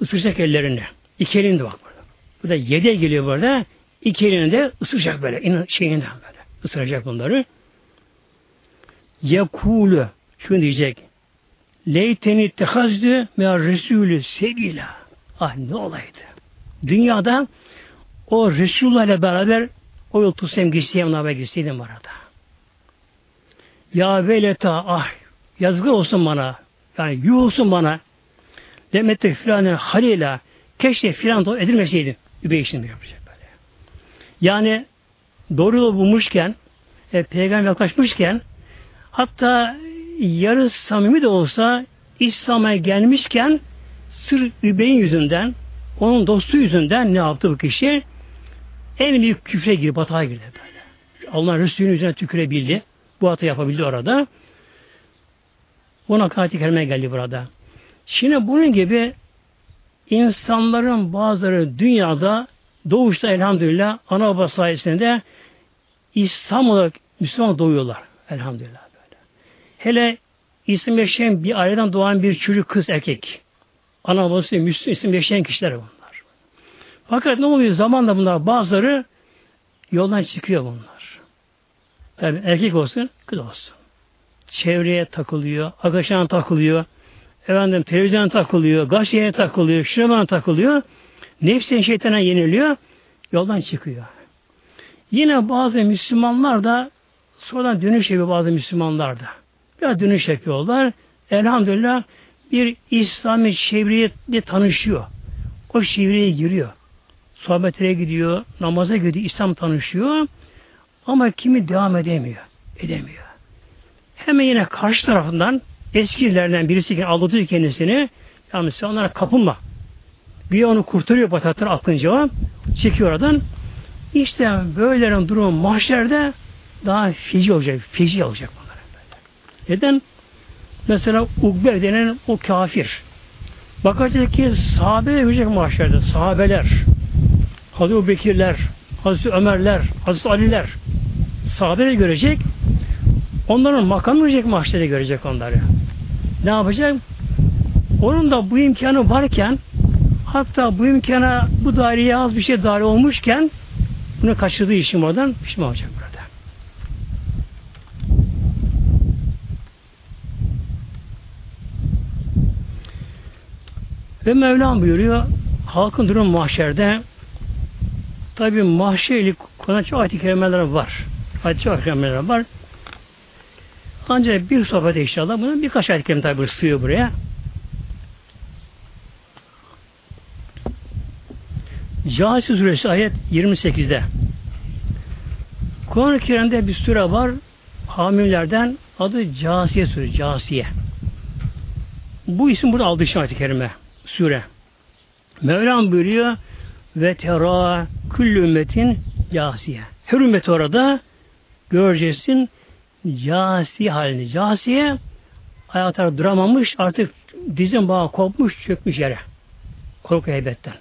ısıracak ellerini. İki elinde bak burada. Bu da yede geliyor burada. İki elini de ısıracak böyle. Şeyinden böyle. Isıracak bunları. Yekulu şunu diyecek. Leyteni tehazdü me Resulü sebila. Ah ne olaydı. Dünyada o Resulullah ile beraber o yol tutsam gitseydim, ona gitseydim arada. Ya veleta ah yazgı olsun bana. Yani yuh olsun bana. Demette filanın halila keşke filan edilmeseydim. Übey işini yapacak böyle. Yani doğru yolu bulmuşken e, peygamber yaklaşmışken hatta yarı samimi de olsa İslam'a gelmişken sır Übey'in yüzünden onun dostu yüzünden ne yaptı bu kişi? En büyük küfre girdi, batağa girdi böyle. Allah Resulü'nün yüzüne tükürebildi. Bu hata yapabildi orada. Buna kanaati kerime geldi burada. Şimdi bunun gibi insanların bazıları dünyada doğuşta elhamdülillah ana baba sayesinde İslam olarak Müslüman doğuyorlar. Elhamdülillah. Hele isim yaşayan bir aileden doğan bir çocuk kız erkek. Ana babası Müslüman isim yaşayan kişiler bunlar. Fakat ne oluyor? Zamanla bunlar bazıları yoldan çıkıyor bunlar. Yani erkek olsun, kız olsun. Çevreye takılıyor, arkadaşlarına takılıyor, efendim televizyona takılıyor, gazeteye takılıyor, şuna takılıyor. Nefsin şeytana yeniliyor, yoldan çıkıyor. Yine bazı Müslümanlar da sonradan dönüş yapıyor bazı Müslümanlar da. Biraz dönüş yapıyorlar. Elhamdülillah bir İslami çevreyle tanışıyor. O çevreye giriyor. Sohbetlere gidiyor, namaza gidiyor, İslam tanışıyor. Ama kimi devam edemiyor. Edemiyor. Hemen yine karşı tarafından eskilerden birisi aldatıyor kendisini. Yani sen onlara kapılma. Bir onu kurtarıyor batatır aklınca çekiyor oradan. İşte böylelerin durumu mahşerde daha feci olacak. Feci olacak. Neden? Mesela Ukbe denen o kafir. Bakacak ki sahabe görecek mahşerde. Sahabeler. Hazreti Bekirler, Hazreti Ömerler, Hazreti Aliler. Sahabeleri görecek. Onların makamı görecek mahşerde görecek onları. Ne yapacak? Onun da bu imkanı varken hatta bu imkana bu daireye az bir şey daire olmuşken bunu kaçırdığı işim oradan pişman olacak burada. Ve Mevlam buyuruyor halkın durum mahşerde tabi mahşerlik konu çok ayet-i kerimeler var. Ayet-i kerimeler var. Ancak bir sohbet inşallah bunun birkaç ayet-i kerime tabi sığıyor buraya. Câsi suresi ayet 28'de. Kur'an-ı Kerim'de bir sure var. Hamimlerden adı Casiye suresi. Casiye. Bu isim burada aldığı için ayet-i kerime. Sure. Mevlam buyuruyor ve tera küllü ümmetin casiye. Her ümmet orada göreceksin casi halini. Casiye ayakları duramamış artık dizin bağı kopmuş çökmüş yere. Korku heybetten.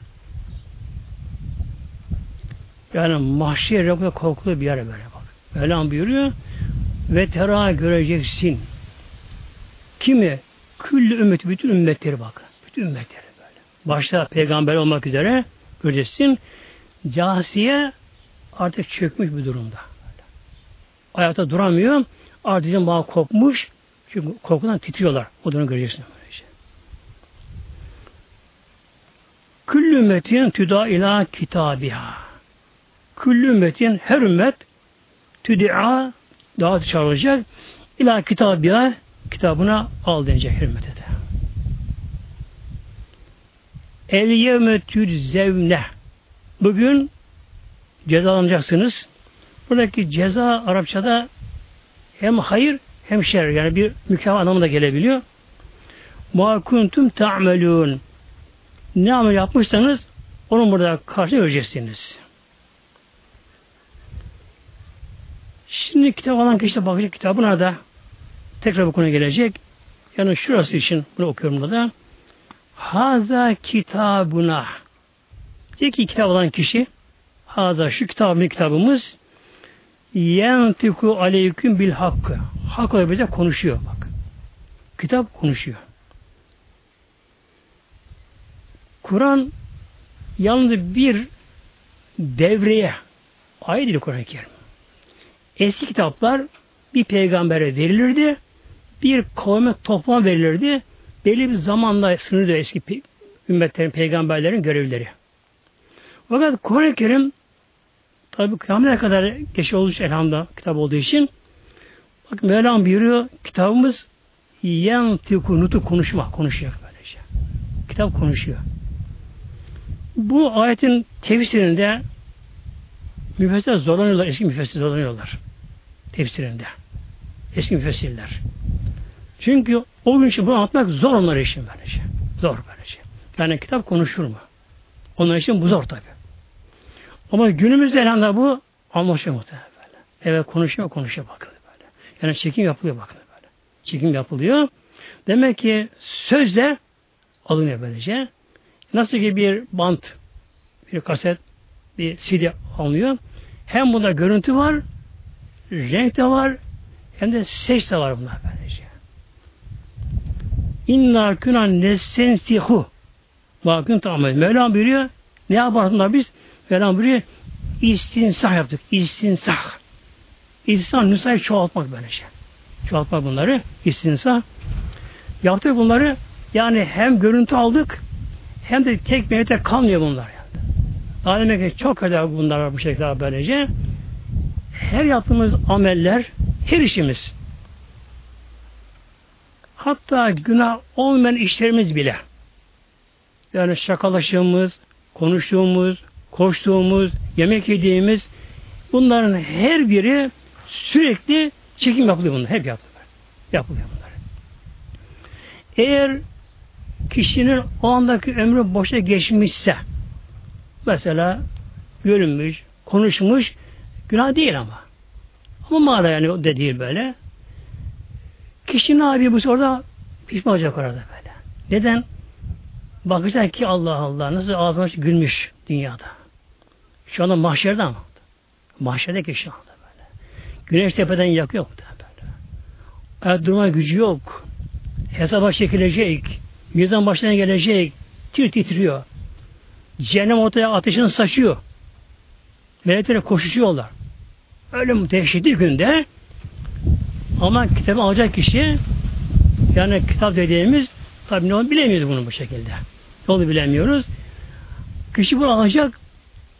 Yani mahşer yok korkulu bir yere böyle bak. Mevlam buyuruyor ve tera göreceksin. Kimi? Küllü ümmeti, bütün ümmetleri bak. Bütün ümmetleri böyle. Başta peygamber olmak üzere göreceksin. Casiye artık çökmüş bir durumda. Böyle. Ayakta duramıyor. Artık bağ kopmuş. Çünkü korkudan titriyorlar. O durumu göreceksin. Böylece. Küllü ümmetin tüda ila kitabiha. Küllü ümmetin her ümmet tüdi'a daha çağrılacak ila kitabiha kitabına al denecek her ümmete de. El yevme zevne. Bugün cezalanacaksınız. Buradaki ceza Arapçada hem hayır hem şer yani bir mükemmel anlamı gelebiliyor. Ma kuntum ta'melun. Ne amel yapmışsanız onun burada karşı göreceksiniz. Şimdi kitap alan kişi de bakacak kitabına da tekrar bu konuya gelecek. Yani şurası için bunu okuyorum burada. Haza kitabuna. Diyor ki kitap alan kişi Haza şu kitabımız kitabımız yentiku aleyküm bil hakkı. Hak bize konuşuyor bak. Kitap konuşuyor. Kur'an yalnız bir devreye ait değil Kur'an-ı Kerim. Eski kitaplar bir peygambere verilirdi, bir kavme toplama verilirdi. Belli bir zamanla sınırlı eski ümmetlerin, peygamberlerin görevleri. Fakat Kur'an-ı Kerim tabi kıyamete kadar geç için elhamda kitap olduğu için bak Mevlam buyuruyor kitabımız yan nutu konuşma konuşuyor böylece. Kitap konuşuyor. Bu ayetin tefsirinde müfessirler zorlanıyorlar, eski müfessirler zorlanıyorlar. Tefsirinde. Eski müfessirler. Çünkü o gün için bunu anlatmak zor onlar için böylece. Zor böylece. Yani kitap konuşur mu? Onlar için bu zor tabi. Ama günümüzde elhamdülillah bu anlaşılıyor muhtemelen böyle. Evet konuşuyor konuşuyor bakın böyle. Yani çekim yapılıyor bakın böyle. Çekim yapılıyor. Demek ki sözle alınıyor böylece. Nasıl ki bir bant, bir kaset, bir CD alınıyor. Hem bunda görüntü var, renk de var, hem de ses de var bunlar böylece. İnna künan nesensihu Bakın tamam. Mevlam buyuruyor. Ne yaparlar biz? Mevlam buyuruyor. İstinsah yaptık. İstinsah. İstinsah nüsayı çoğaltmak böylece. Çoğaltmak bunları. İstinsah. Yaptık bunları. Yani hem görüntü aldık hem de tek mevte kalmıyor bunlar. Yani. Daha demek ki çok kadar bunlar bu şekilde böylece. Her yaptığımız ameller, her işimiz hatta günah olmayan işlerimiz bile yani şakalaşığımız, konuştuğumuz, koştuğumuz, yemek yediğimiz bunların her biri sürekli çekim yapılıyor bunlar. Hep yapılıyor. Yapılıyor bunlar. Eğer kişinin o andaki ömrü boşa geçmişse mesela görünmüş, konuşmuş günah değil ama. Ama mağara yani o değil böyle. Kişi ne yapıyor bu orada pişman olacak orada böyle. Neden? Bakacak ki Allah Allah nasıl ağzına gülmüş dünyada. Şu anda mahşerde ama. Mahşerde ki şu anda böyle. Güneş tepeden yakıyor böyle. Ayak durma gücü yok. Hesaba çekilecek. Mizan başına gelecek. Tir titriyor. Cehennem ortaya ateşini saçıyor. Melekler koşuşuyorlar. Öyle dehşetli günde ama kitabı alacak kişi yani kitap dediğimiz tabi ne olduğunu bilemiyoruz bunu bu şekilde. Ne olduğunu bilemiyoruz. Kişi bunu alacak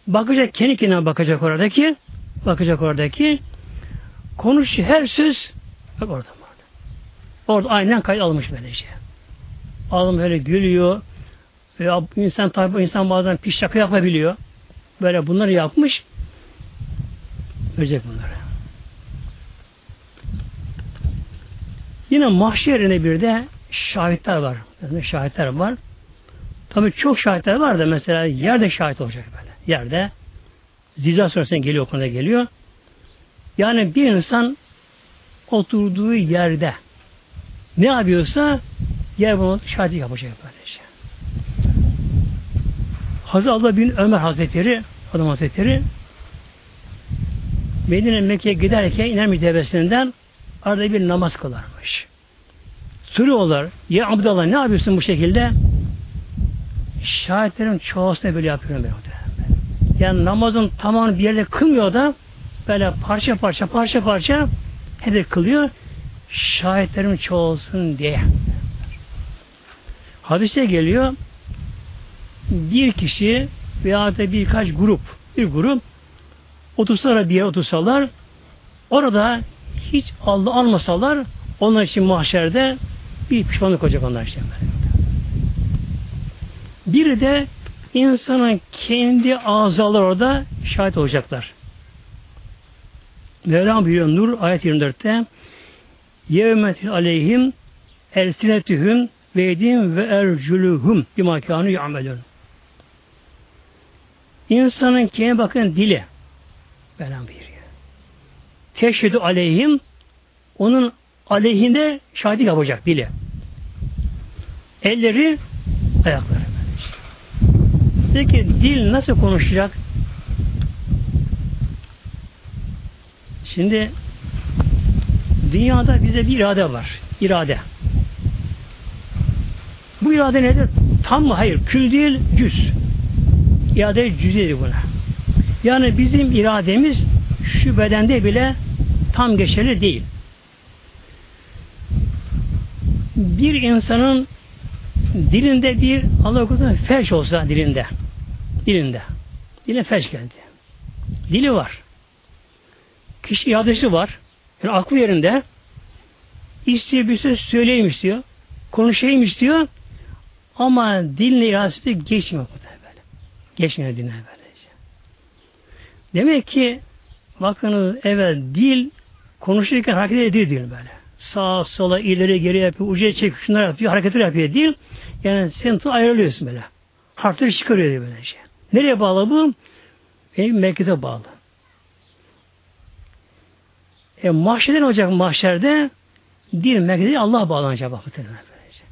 bakacak kendi kendine bakacak oradaki bakacak oradaki konuş her söz bak orada orada. Orada aynen kayıt almış böylece. Alım böyle gülüyor. Ve insan tabi insan bazen pis şaka yapabiliyor. Böyle bunları yapmış. Ölecek bunları. Yine mahşerine bir de şahitler var. Yani şahitler var. Tabi çok şahitler var da mesela yerde şahit olacak böyle. Yerde zilzal sonrasında geliyor konuda geliyor. Yani bir insan oturduğu yerde ne yapıyorsa yer bunu şahit yapacak böylece. Hazreti Allah bin Ömer Hazretleri Adam Hazretleri Medine Mekke'ye giderken iner devesinden arada bir namaz kılarmış. Soruyorlar, ya Abdallah ne yapıyorsun bu şekilde? Şahitlerin çoğusuna böyle yapıyorum ben. Yani namazın tamamını bir yerde kılmıyor da böyle parça parça parça parça hep kılıyor. Şahitlerim çoğulsun diye. Hadise geliyor bir kişi veya da birkaç grup bir grup otursalar bir yere otursalar orada hiç Allah almasalar onlar için mahşerde bir pişmanlık olacak onlar için. Bir de insanın kendi azaları orada şahit olacaklar. Mevlam buyuruyor Nur ayet 24'te Yevmetin aleyhim elsinetühüm ve edim ve ercülühüm bimakânü ya'melun. İnsanın kendine bakın dili. Mevlam buyuruyor. Teşhedü aleyhim onun aleyhinde şahitlik yapacak dili. Elleri, ayakları. Peki dil nasıl konuşacak? Şimdi dünyada bize bir irade var. İrade. Bu irade nedir? Tam mı? Hayır. Kül değil, cüz. İrade cüz'idir buna. Yani bizim irademiz şu bedende bile tam geçerli değil. Bir insanın dilinde bir Allah korusun felç olsa dilinde dilinde. Diline felç geldi. Dili var. Kişi iadesi var. Yani aklı yerinde. İstiyor bir söz söyleyeyim istiyor. Konuşayım istiyor. Ama dinle iradesi de geçmiyor böyle. Geçmiyor dinle böylece. Demek ki bakınız evet dil konuşurken hareket ediyor dil böyle. Sağa sola ileri geri yapıyor, ucuya çekiyor, şunlar yapıyor, hareketler yapıyor dil. Yani sen ayrılıyorsun böyle. Harfleri çıkarıyor diye böylece. Nereye bağlı bu? Benim merkeze bağlı. E mahşerde ne olacak mahşerde? Dil merkezi Allah bağlanacak bak muhtemelen böylece.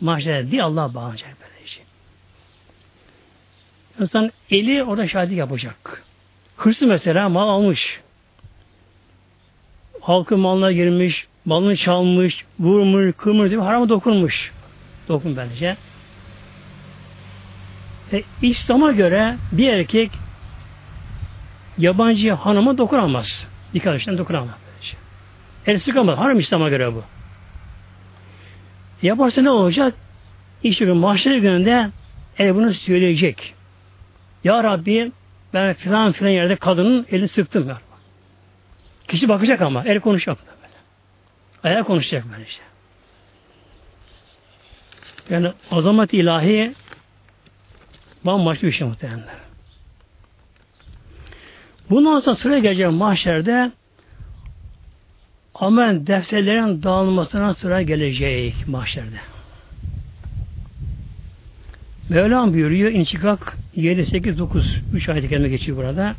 Mahşerde dil Allah bağlanacak böylece. İnsan eli orada şahitlik yapacak. Hırsı mesela mal almış. Halkın malına girmiş, malını çalmış, vurmuş, kırmış, harama dokunmuş. Dokun bence. E, İslam'a göre bir erkek yabancı hanıma dokunamaz. Bir kardeşten dokunamaz. El sıkamaz. Haram İslam'a göre bu. Yaparsa ne olacak? İşte mahşer gününde el bunu söyleyecek. Ya Rabbi ben filan filan yerde kadının elini sıktım ya. Kişi bakacak ama el konuşacak böyle. Ayağı konuşacak böyle işte. Yani azamet ilahi Bambaşka bir şey muhtemelen. Bundan sonra sıra gelecek mahşerde amel defterlerin dağılmasına sıra gelecek mahşerde. Mevlam buyuruyor İnşikak 7, 8, 9 3 ayet-i kerime geçiyor burada.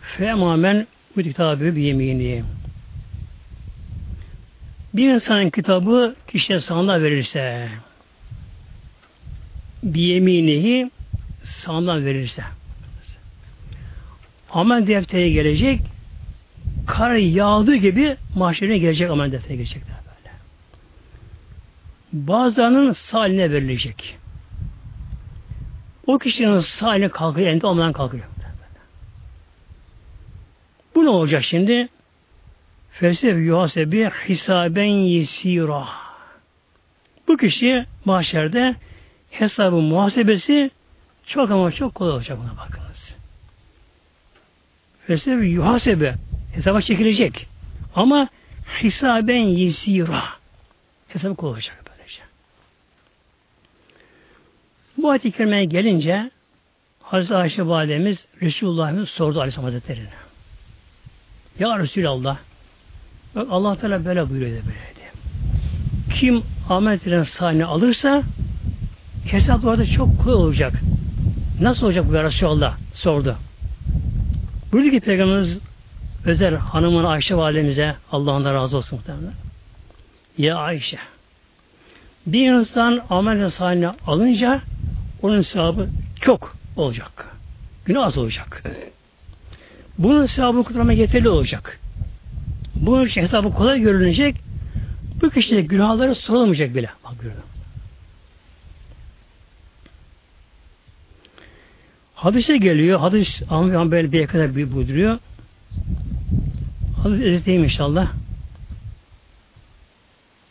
Femamen bu kitabı bir yemini. Bir insanın kitabı kişiye sağına verirse bir yeminihi sağından verirse amel defteri gelecek kar yağdığı gibi mahşerine gelecek amel defteri gelecekler. Bazılarının sağ eline verilecek. O kişinin sağ eline kalkıyor, elinde olmadan kalkıyor. Bu ne olacak şimdi? Fesef yuhasebi hisaben yesira. Bu kişi mahşerde hesabı muhasebesi çok ama çok kolay olacak buna bakınız. Fesef yuhasebe hesaba çekilecek. Ama hisaben yesira. Hesabı kolay olacak böylece. Bu ayet-i kerimeye gelince Hazreti Ayşe Validemiz Resulullah'ımız sordu Aleyhisselam Hazretleri'ne. Ya Resulallah Bak Allah Teala böyle buyuruyor böyle. Kim Ahmet ile sahne alırsa hesap orada çok kolay olacak. Nasıl olacak bu ya Resulallah? Sordu. Buyurdu ki Peygamberimiz özel hanımına Ayşe validemize Allah'ın razı olsun muhtemelen. Ya Ayşe bir insan amel sahne alınca onun sevabı çok olacak. Günah az olacak. Bunun sevabı kurtarma yeterli olacak. Bu iş hesabı kolay görünecek. Bu kişide günahları sorulmayacak bile. Bak görün. Hadise geliyor. Hadis Ahmet böyle bir kadar bir buyduruyor. Hadis özeteyim inşallah.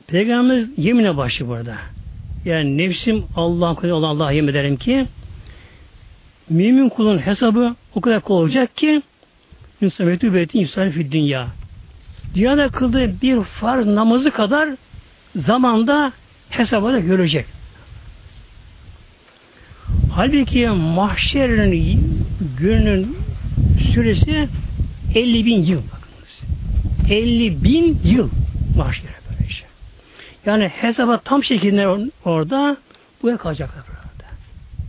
Peygamberimiz yemine başlıyor burada. Yani nefsim Allah'ın kulu olan Allah'a yemin ederim ki mümin kulun hesabı o kadar kolay olacak ki Müsametü beytin yusarif dünya dünyada kıldığı bir farz namazı kadar zamanda hesabı da görecek. Halbuki mahşerin günün süresi 50 bin yıl. Bakınız. 50 bin yıl şey. Yani hesaba tam şekilde orada buraya kalacaklar burada.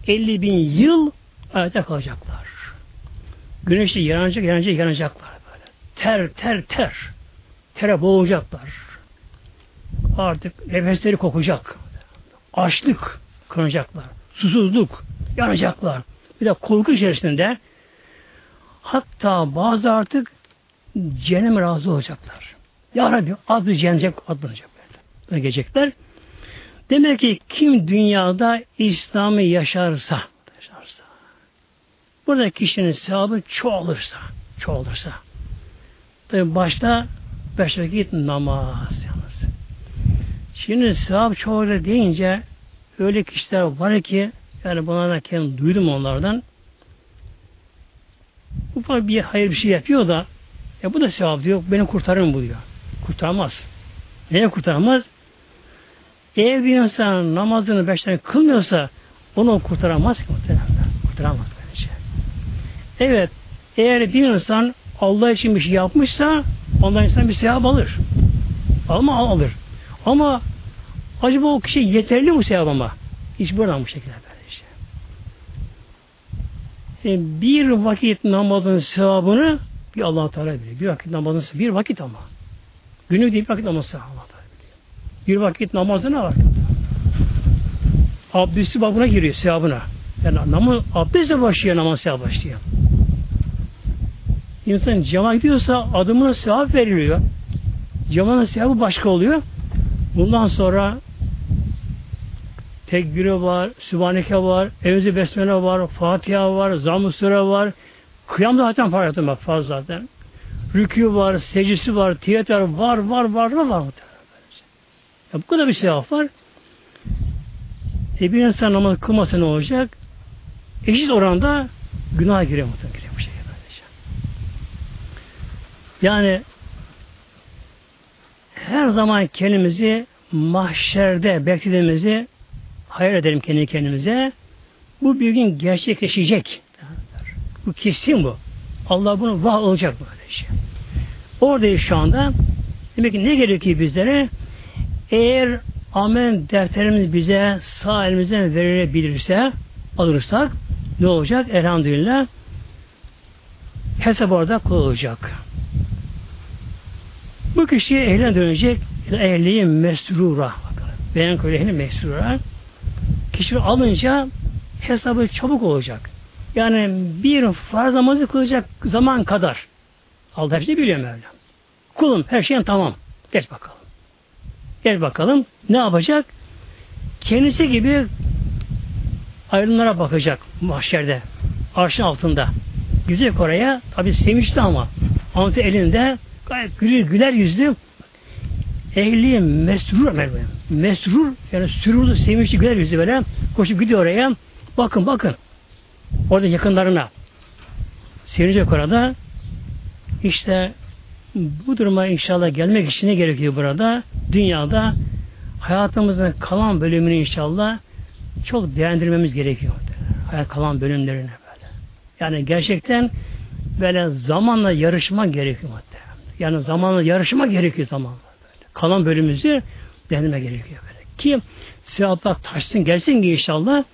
50 bin yıl ayakta kalacaklar. Güneşte yanacak, yanacak, yanacaklar böyle. Ter, ter, ter. Tere boğulacaklar. Artık nefesleri kokacak. Açlık kıracaklar. Susuzluk yanacaklar. Bir de korku içerisinde hatta bazı artık cehennem razı olacaklar. Ya Rabbi adı cennet adlanacak böyle. Gelecekler. Demek ki kim dünyada İslam'ı yaşarsa, yaşarsa burada kişinin sevabı çoğalırsa, çoğalırsa tabi başta beş vakit namaz yalnız. Şimdi sevap çoğalır deyince öyle kişiler var ki yani bunlardan kendim duydum onlardan. Ufak bir hayır bir şey yapıyor da ya bu da sevap diyor. Beni kurtarır mı bu diyor. Kurtarmaz. Neye kurtarmaz? Eğer bir insan namazını beş tane kılmıyorsa onu kurtaramaz ki muhtemelen. Kurtaramaz bence. Evet. Eğer bir insan Allah için bir şey yapmışsa ondan insan bir sevap alır. Ama alır. Ama acaba o kişi yeterli mi sevap ama? Hiç buradan bu şekilde böylece. Yani bir vakit namazın sevabını bir Allah Teala biliyor. Bir vakit namazın bir vakit ama. Günü değil bir vakit namazı Allah Teala. Bir vakit namazda ne var? Abdesti babına giriyor sevabına. Yani namaz, abdestle başlıyor namaz sevabı başlıyor. İnsan cama gidiyorsa adımına sevap veriliyor. Camanın sevabı başka oluyor. Bundan sonra tekbiri var, Sübhaneke var, Evzi Besmele var, Fatiha var, Zamm-ı Sure var. Kıyam zaten fark bak fazla zaten. Rükû var, secisi var, tiyatr var, var, var, var, var. Ya bu kadar bir sevap var. E bir insan namaz kılmasa ne olacak? Eşit oranda günah giriyor muhtemelen giriyor bu şekilde. Yani her zaman kendimizi mahşerde beklediğimizi hayal edelim kendi kendimize. Bu bir gün gerçekleşecek. Bu kesin bu. Allah bunu vaat olacak böyle şey. Oradayız şu anda. Demek ki ne gerekiyor bizlere? Eğer amel defterimiz bize sağ elimizden verilebilirse alırsak ne olacak? Elhamdülillah hesap orada koyulacak. Bu kişiye ehline dönecek ehliye mesrura. Beyan köy ehli mesrura. Kişi alınca hesabı çabuk olacak. Yani bir farz namazı kılacak zaman kadar. Allah her şeyi biliyor Mevlam. Kulum her şeyin tamam. Geç bakalım. Geç bakalım. Ne yapacak? Kendisi gibi ayrımlara bakacak mahşerde. Arşın altında. Gidecek oraya. Tabi sevinçli ama. Antı elinde gayet güler, güler yüzlü ehli mesrur mesrur yani sürurlu sevinçli güler yüzlü böyle koşup gidiyor oraya bakın bakın orada yakınlarına sevinecek orada işte bu duruma inşallah gelmek için ne gerekiyor burada? Dünyada hayatımızın kalan bölümünü inşallah çok değerlendirmemiz gerekiyor. Hayat kalan bölümlerini böyle. Yani gerçekten böyle zamanla yarışma gerekiyor. Yani zamanla yarışma gerekiyor zamanla. Böyle. Kalan bölümümüzü değerlendirme gerekiyor böyle. Ki sevaplar taşsın gelsin ki inşallah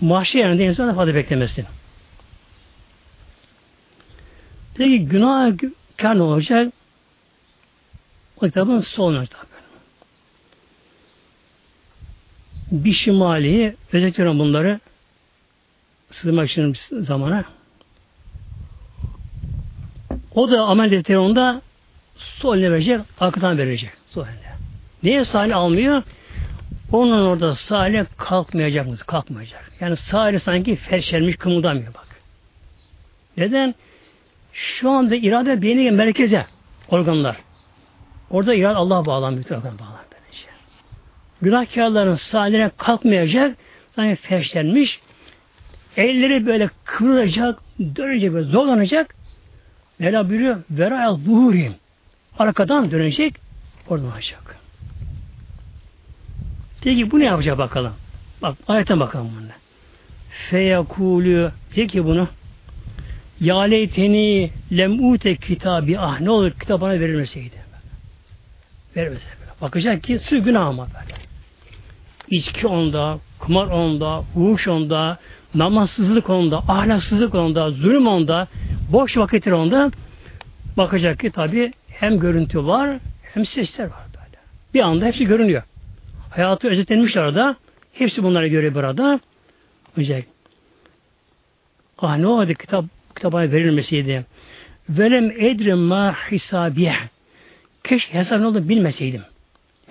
mahşer yerinde insan fazla beklemesin. Peki günah kar ne olacak? O kitabın sonu tabi. Bir şimali özetliyorum bunları sığmak için zamana. O da amel defteri onda sol eline verecek, arkadan verecek. Sol eline. Niye sahne almıyor? Onun orada sahne kalkmayacak mı? Kalkmayacak. Yani sahne sanki felçlenmiş, kımıldamıyor bak. Neden? Şu anda irade beyni merkeze organlar. Orada irade Allah bağlanmış. Organ bağlanmış. Günahkarların sahnelerine kalkmayacak. Sanki feşlenmiş. Elleri böyle kıvrılacak, dönecek ve zorlanacak. Mevla buyuruyor, veraya zuhurim. Arkadan dönecek, oradan olacak. Peki bu ne yapacak bakalım? Bak ayete bakalım bunu. Feyakulü de ki bunu Ya leyteni lem ute kitabı ah ne olur kitap bana verilmeseydi. Verilmeseydi. Bakacak ki sırf günah ama böyle. İçki onda, kumar onda, huş onda, namazsızlık onda, ahlaksızlık onda, zulüm onda, boş vakitler onda. Bakacak ki tabi hem görüntü var hem sesler var böyle. Bir anda hepsi görünüyor. Hayatı özetlenmiş arada. Hepsi bunlara göre burada. Olacak. Ah ne oldu kitap kitaba verilmeseydi. Velem edrim ma hisabiye. Keşke hesap ne olduğunu bilmeseydim.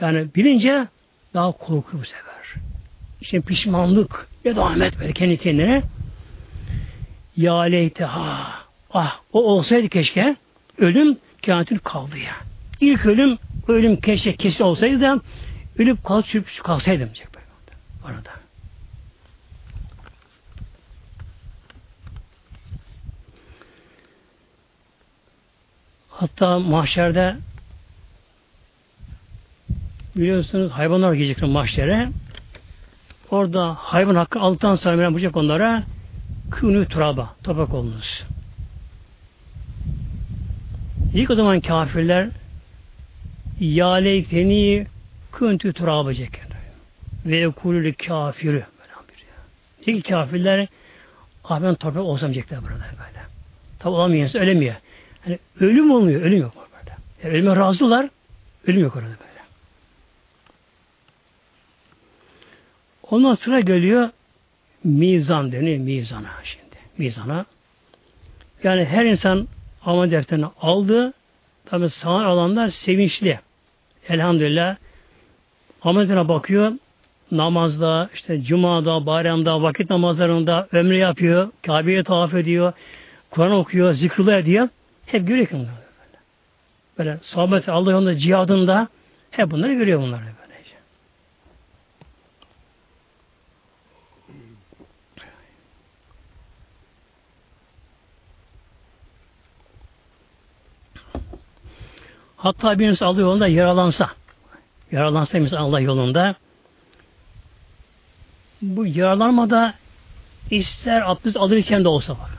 Yani bilince daha korku bu sefer. İşte pişmanlık ya da Ahmet böyle kendi kendine ya leyteha ah o olsaydı keşke ölüm kânetin kaldı ya. İlk ölüm ölüm keşke kesin olsaydı da ölüp kal çürüp kalsaydım diyecek böyle arada. Hatta mahşerde biliyorsunuz hayvanlar gelecekler mahşere. Orada hayvan hakkı altıdan sonra bulacak onlara künü turaba, toprak olunuz. İlk o zaman kafirler ya leyteni küntü turaba ve ekulü kafiri Peki kafirler ah ben toprak olsam diyecekler burada böyle. Tabi olamıyorsa ölemiyor. Yani ölüm olmuyor, ölüm yok orada. Yani ölüme razılar, ölüm yok orada böyle. Ondan sıra geliyor mizan deniyor mizana şimdi. Mizana. Yani her insan amel defterini aldı. Tabi sağ alanlar sevinçli. Elhamdülillah. Ameline bakıyor. Namazda, işte cumada, bayramda, vakit namazlarında ömre yapıyor. Kabe'ye tavaf ediyor. Kur'an okuyor, zikrullah ediyor. Hep görüyor ki bunları. Böyle, böyle sohbet Allah cihadında hep bunları görüyor bunlar. Böylece. Hatta bir insan Allah yolunda yaralansa, yaralansa insan Allah yolunda, bu yaralanmada ister abdest alırken de olsa bak,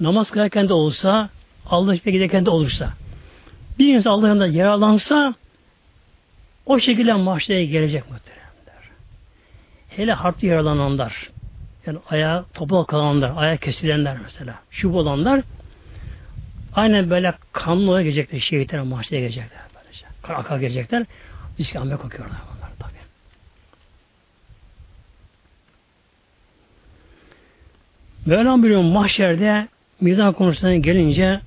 namaz kılarken de olsa, Allah için giderken de olursa, bir insan Allah'ın da yaralansa, o şekilde mahşere gelecek muhteremler. Hele harpte yaralananlar, yani ayağı topal kalanlar, ayağı kesilenler mesela, şu olanlar, aynen böyle kanlı olarak gelecekler, şehitler mahşere gelecekler. Böylece. Akar gelecekler, riski amme kokuyorlar bunlar tabi. Mevlam biliyor mahşerde mizan konusuna gelince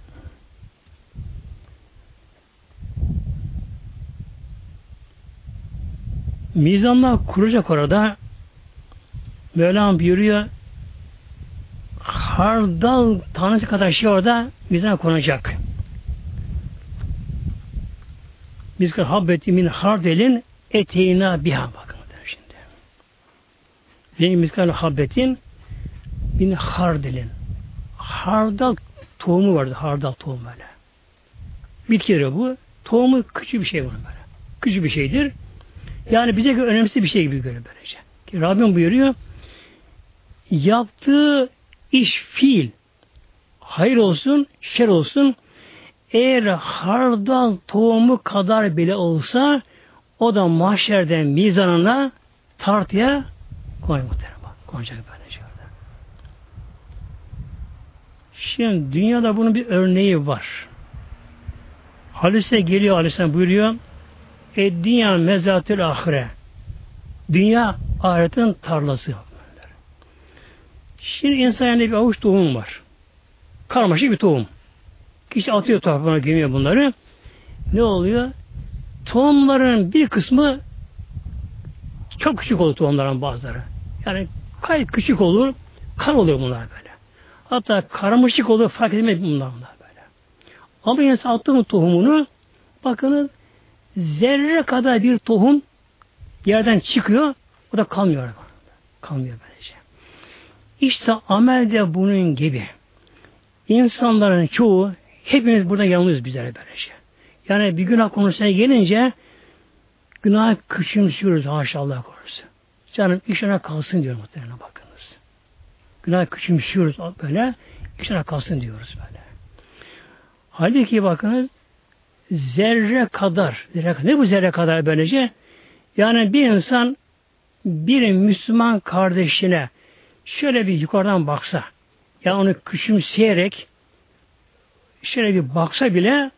mizanlar kuracak orada Mevlam buyuruyor hardal tanesi kadar şey orada mizan konacak. Biz habbeti min hardelin eteğina biha bakın şimdi. Ve miskal habbetin min hardelin hardal tohumu vardı. Hardal tohumu böyle. Bitkileri bu. Tohumu küçük bir şey bunun böyle. Küçük bir şeydir. Yani bize göre önemsiz bir şey gibi görüyor böylece. Ki Rabbim buyuruyor yaptığı iş fiil hayır olsun, şer olsun eğer hardal tohumu kadar bile olsa o da mahşerden mizanına tartıya koy muhtemelen. Koyacak böylece. Şimdi dünyada bunun bir örneği var. Hadise geliyor Aleyhisselam buyuruyor e dünya mezatül ahire dünya ahiretin tarlası. Şimdi insan yani bir avuç tohum var. Karmaşık bir tohum. Kişi atıyor toprağına gömüyor bunları. Ne oluyor? Tohumların bir kısmı çok küçük olur tohumların bazıları. Yani kayıt küçük olur, kan oluyor bunlar böyle. Hatta karmaşık oluyor fark edemez bunlar, bunlar böyle. Ama insan attı mı tohumunu bakınız zerre kadar bir tohum yerden çıkıyor o da kalmıyor. Kalmıyor böylece. İşte amel de bunun gibi. İnsanların çoğu hepimiz burada yalnız bizlere böylece. Yani bir günah konusuna gelince günah küçümsüyoruz haşa Allah korusun. Canım işine kalsın diyor muhtemelen bakınız. Günah küçümsüyoruz böyle işine kalsın diyoruz böyle. Halbuki bakınız zerre kadar, zerre, ne bu zerre kadar böylece? Yani bir insan bir Müslüman kardeşine şöyle bir yukarıdan baksa, ya onu küçümseyerek şöyle bir baksa bile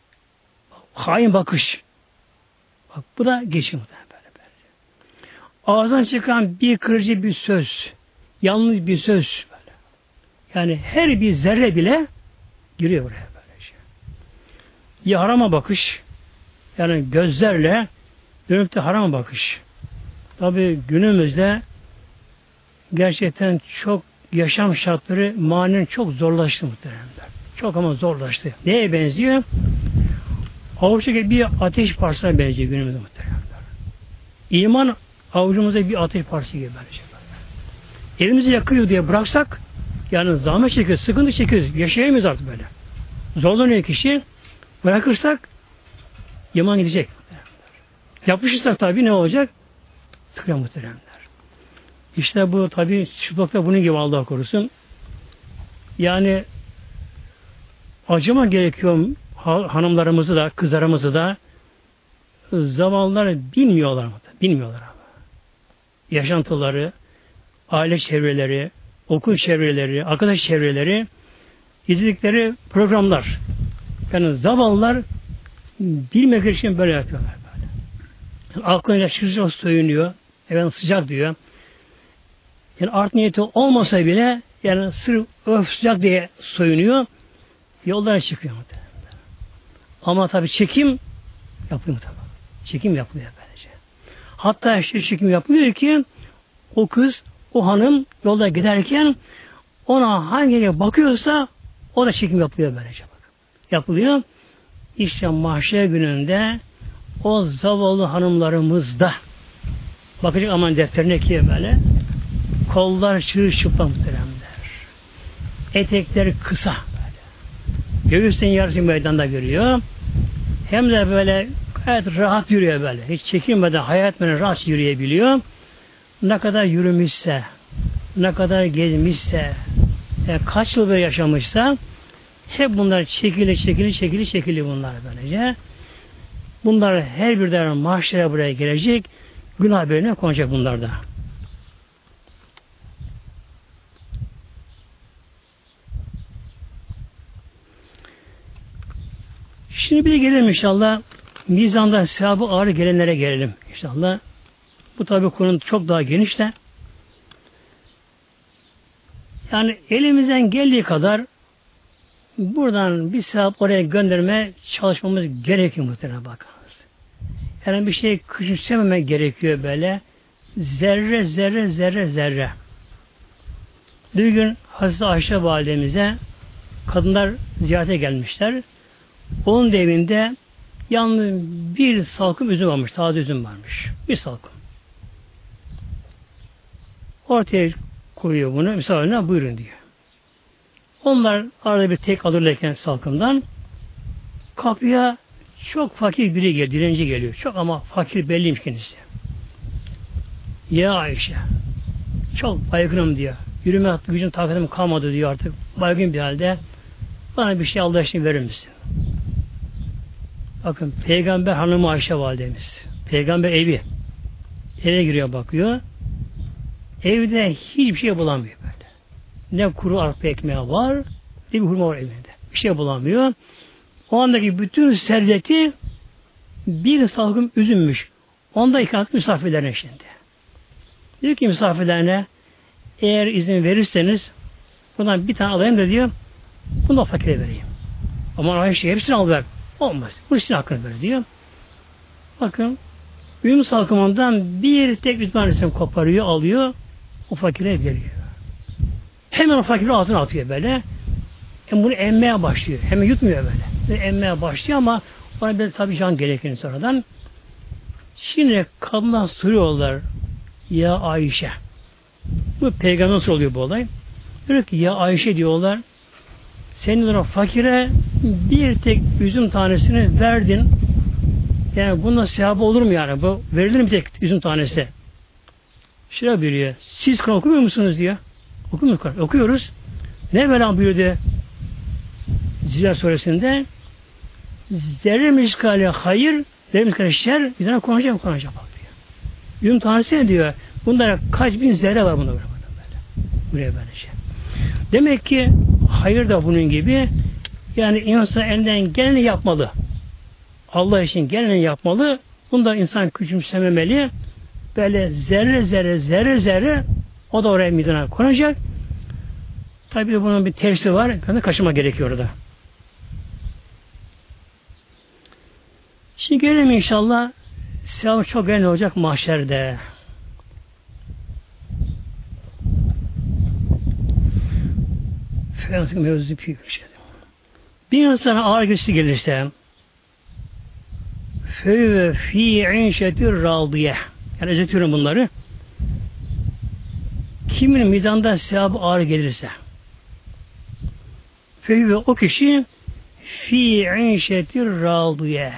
hain bakış. Bak bu da geçim böyle böyle. Ağzından çıkan bir kırıcı bir söz, yanlış bir söz böyle. Yani her bir zerre bile giriyor buraya böyle şey. Ya harama bakış, yani gözlerle dönüp de harama bakış. Tabi günümüzde gerçekten çok yaşam şartları manen çok zorlaştı muhteremler. Çok ama zorlaştı. Neye benziyor? Avuçtaki bir ateş parçasına benziyor günümüzde muhteremler. İman avucumuzda bir ateş parçası gibi benziyor. Elimizi yakıyor diye bıraksak yani zahmet çekiyoruz, sıkıntı çekiyoruz. Yaşayamayız artık böyle. Zorlanıyor kişi. Bırakırsak iman gidecek. Yapışırsak tabii ne olacak? Sıkıyor muhteremler. İşte bu tabi çıplakta bunun gibi Allah korusun. Yani acıma gerekiyor hanımlarımızı da kızlarımızı da zavallılar bilmiyorlar mı? Bilmiyorlar ama. Yaşantıları, aile çevreleri, okul çevreleri, arkadaş çevreleri izledikleri programlar. Yani zavallılar bilmek için böyle yapıyorlar böyle. Yani aklına sıcak soyunuyor, efendim sıcak diyor. Yani art niyeti olmasa bile yani sırf öf sıcak diye soyunuyor. Yollara çıkıyor. Ama tabi çekim yapılıyor tabi. Çekim yapılıyor böylece. Hatta işte çekim yapılıyor ki o kız, o hanım yolda giderken ona hangi bakıyorsa o da çekim yapılıyor böylece. Bak. Yapılıyor. İşte mahşer gününde o zavallı hanımlarımız da bakacak aman defterine ki böyle kollar çırılçıplak muhteremler. Etekler kısa böyle. Göğüsten yarısı meydanda görüyor. Hem de böyle gayet rahat yürüyor böyle. Hiç çekinmeden, hayat böyle rahat yürüyebiliyor. Ne kadar yürümüşse, ne kadar gezmişse, yani kaç yıl böyle yaşamışsa hep bunlar çekili çekili çekili çekili bunlar böylece. Bunlar her bir mahşere buraya gelecek. Günah haberine konacak bunlar da. Şimdi bir de gelelim inşallah mizanda sevabı ağır gelenlere gelelim inşallah. Bu tabi konu çok daha geniş de. Yani elimizden geldiği kadar buradan bir sevap oraya gönderme çalışmamız gerekiyor muhtemelen bakınız. Yani bir şey küçümsememek gerekiyor böyle. Zerre zerre zerre zerre. Bir gün Hazreti Ayşe validemize kadınlar ziyarete gelmişler. Onun da evinde yalnız bir salkım üzüm varmış. Taze üzüm varmış. Bir salkım. Ortaya koyuyor bunu. Misafiline buyurun diyor. Onlar arada bir tek alırlarken salkımdan kapıya çok fakir biri geliyor. Dilenci geliyor. Çok ama fakir belliymiş kendisi. Ya Ayşe çok baygınım diyor. Yürüme gücüm takatim kalmadı diyor artık. Baygın bir halde bana bir şey Allah için verir misin? Bakın peygamber hanımı Ayşe validemiz. Peygamber evi. Eve giriyor bakıyor. Evde hiçbir şey bulamıyor böyle. Ne kuru arpa ekmeği var, ne bir hurma var evinde. Bir şey bulamıyor. O andaki bütün serveti bir salkım üzümmüş. Onda ikram misafirlerine şimdi. Diyor ki misafirlerine eğer izin verirseniz bundan bir tane alayım da diyor bunu da fakire vereyim. Ama Ayşe hepsini al ver. Olmaz. Bu sizin hakkını ver diyor. Bakın Üm salkımından bir tek bir tanesini koparıyor, alıyor, o fakire veriyor. Hemen o fakiri ağzına atıyor böyle. Hem bunu emmeye başlıyor. Hemen yutmuyor böyle. böyle emmeye başlıyor ama ona bir tabi can gerekir sonradan. Şimdi kadınlar soruyorlar ya Ayşe. Bu peygamber nasıl oluyor bu olay? Diyor ki ya Ayşe diyorlar senin o fakire bir tek üzüm tanesini verdin Yani bunun sevabı olur mu yani? Bu verilir mi tek üzüm tanesi? Şöyle buyuruyor. Siz Kur'an okumuyor musunuz diyor. Okumuyor Kur'an. Okuyoruz. Ne Mevlam buyurdu? Zilal suresinde zerre miskale hayır, zerre miskale şer, bizden konuşacağım konuşacağım bak diyor. Üzüm tanesi ne diyor? Bunlara kaç bin zerre var bunda böyle. Buraya böyle şey. Demek ki hayır da bunun gibi yani insan elinden geleni yapmalı. Allah için geleni yapmalı. Bunda insan küçümsememeli. Böyle zerre zerre zerre zerre o da oraya mizana konacak. Tabi bunun bir tersi var. Yani kaçırma gerekiyor orada. Şimdi gelelim inşallah sevabı çok önemli olacak mahşerde. Efendimiz mevzu büyük şey. Bir insana ağır güçlü gelirse fe fi inşetir radiye yani özetiyorum bunları kimin mizanda sevabı ağır gelirse fe o kişi fi inşetir radiye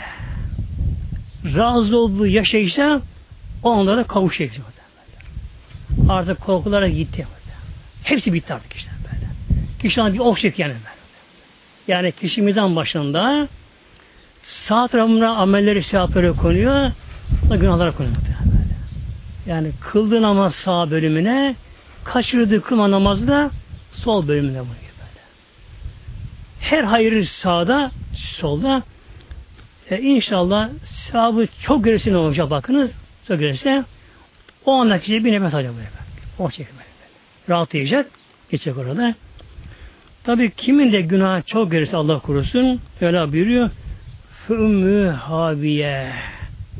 razı olduğu yaşayışta o anda da kavuşacak. Artık korkulara gitti. Hepsi bitti artık işte böyle. Kişi bir ok çek yani böyle. Yani kişi mizan başında sağ tarafına amelleri sevapları konuyor, da günahlara konuyor. Yani kıldığı namaz sağ bölümüne, kaçırdığı kılma namazı da sol bölümüne vuruyor böyle. Her hayır sağda, solda. E inşallah sevabı çok gerisine olacak bakınız. Çok gelirse o anda kişi bir nefes alacak böyle. O böyle. Rahatlayacak. Geçecek orada. Tabi kimin de günah çok gelirse Allah korusun öyle buyuruyor. Fümmü Habiye.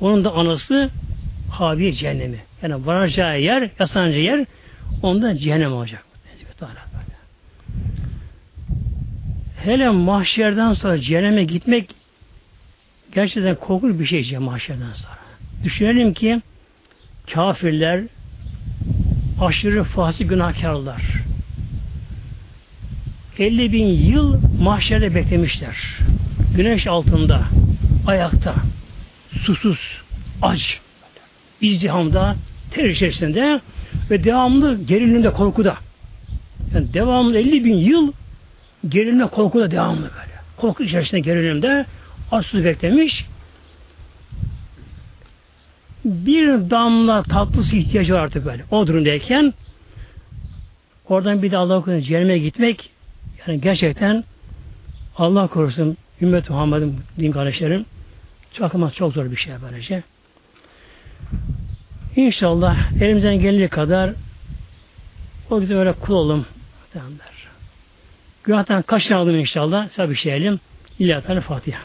Onun da anası Habiye cehennemi. Yani varacağı yer, yasanacağı yer onda cehennem olacak. Hele mahşerden sonra cehenneme gitmek gerçekten korkunç bir şey mahşerden sonra. Düşünelim ki kafirler aşırı fasih günahkarlar 50 bin yıl mahşerde beklemişler. Güneş altında, ayakta, susuz, aç, izdihamda, ter içerisinde ve devamlı gerilimde, korkuda. Yani devamlı 50 bin yıl gerilimde, korkuda devamlı böyle. Korku içerisinde gerilimde açsız beklemiş. Bir damla tatlı su ihtiyacı var artık böyle. O durumdayken oradan bir de Allah'a cehenneme gitmek yani gerçekten Allah korusun ümmet Muhammed'in din kardeşlerim ama çok zor bir şey böylece. İnşallah elimizden geldiği kadar o bize öyle kul olalım. Günahtan kaçınalım inşallah. Tabi şeyelim. İlahi Fatiha.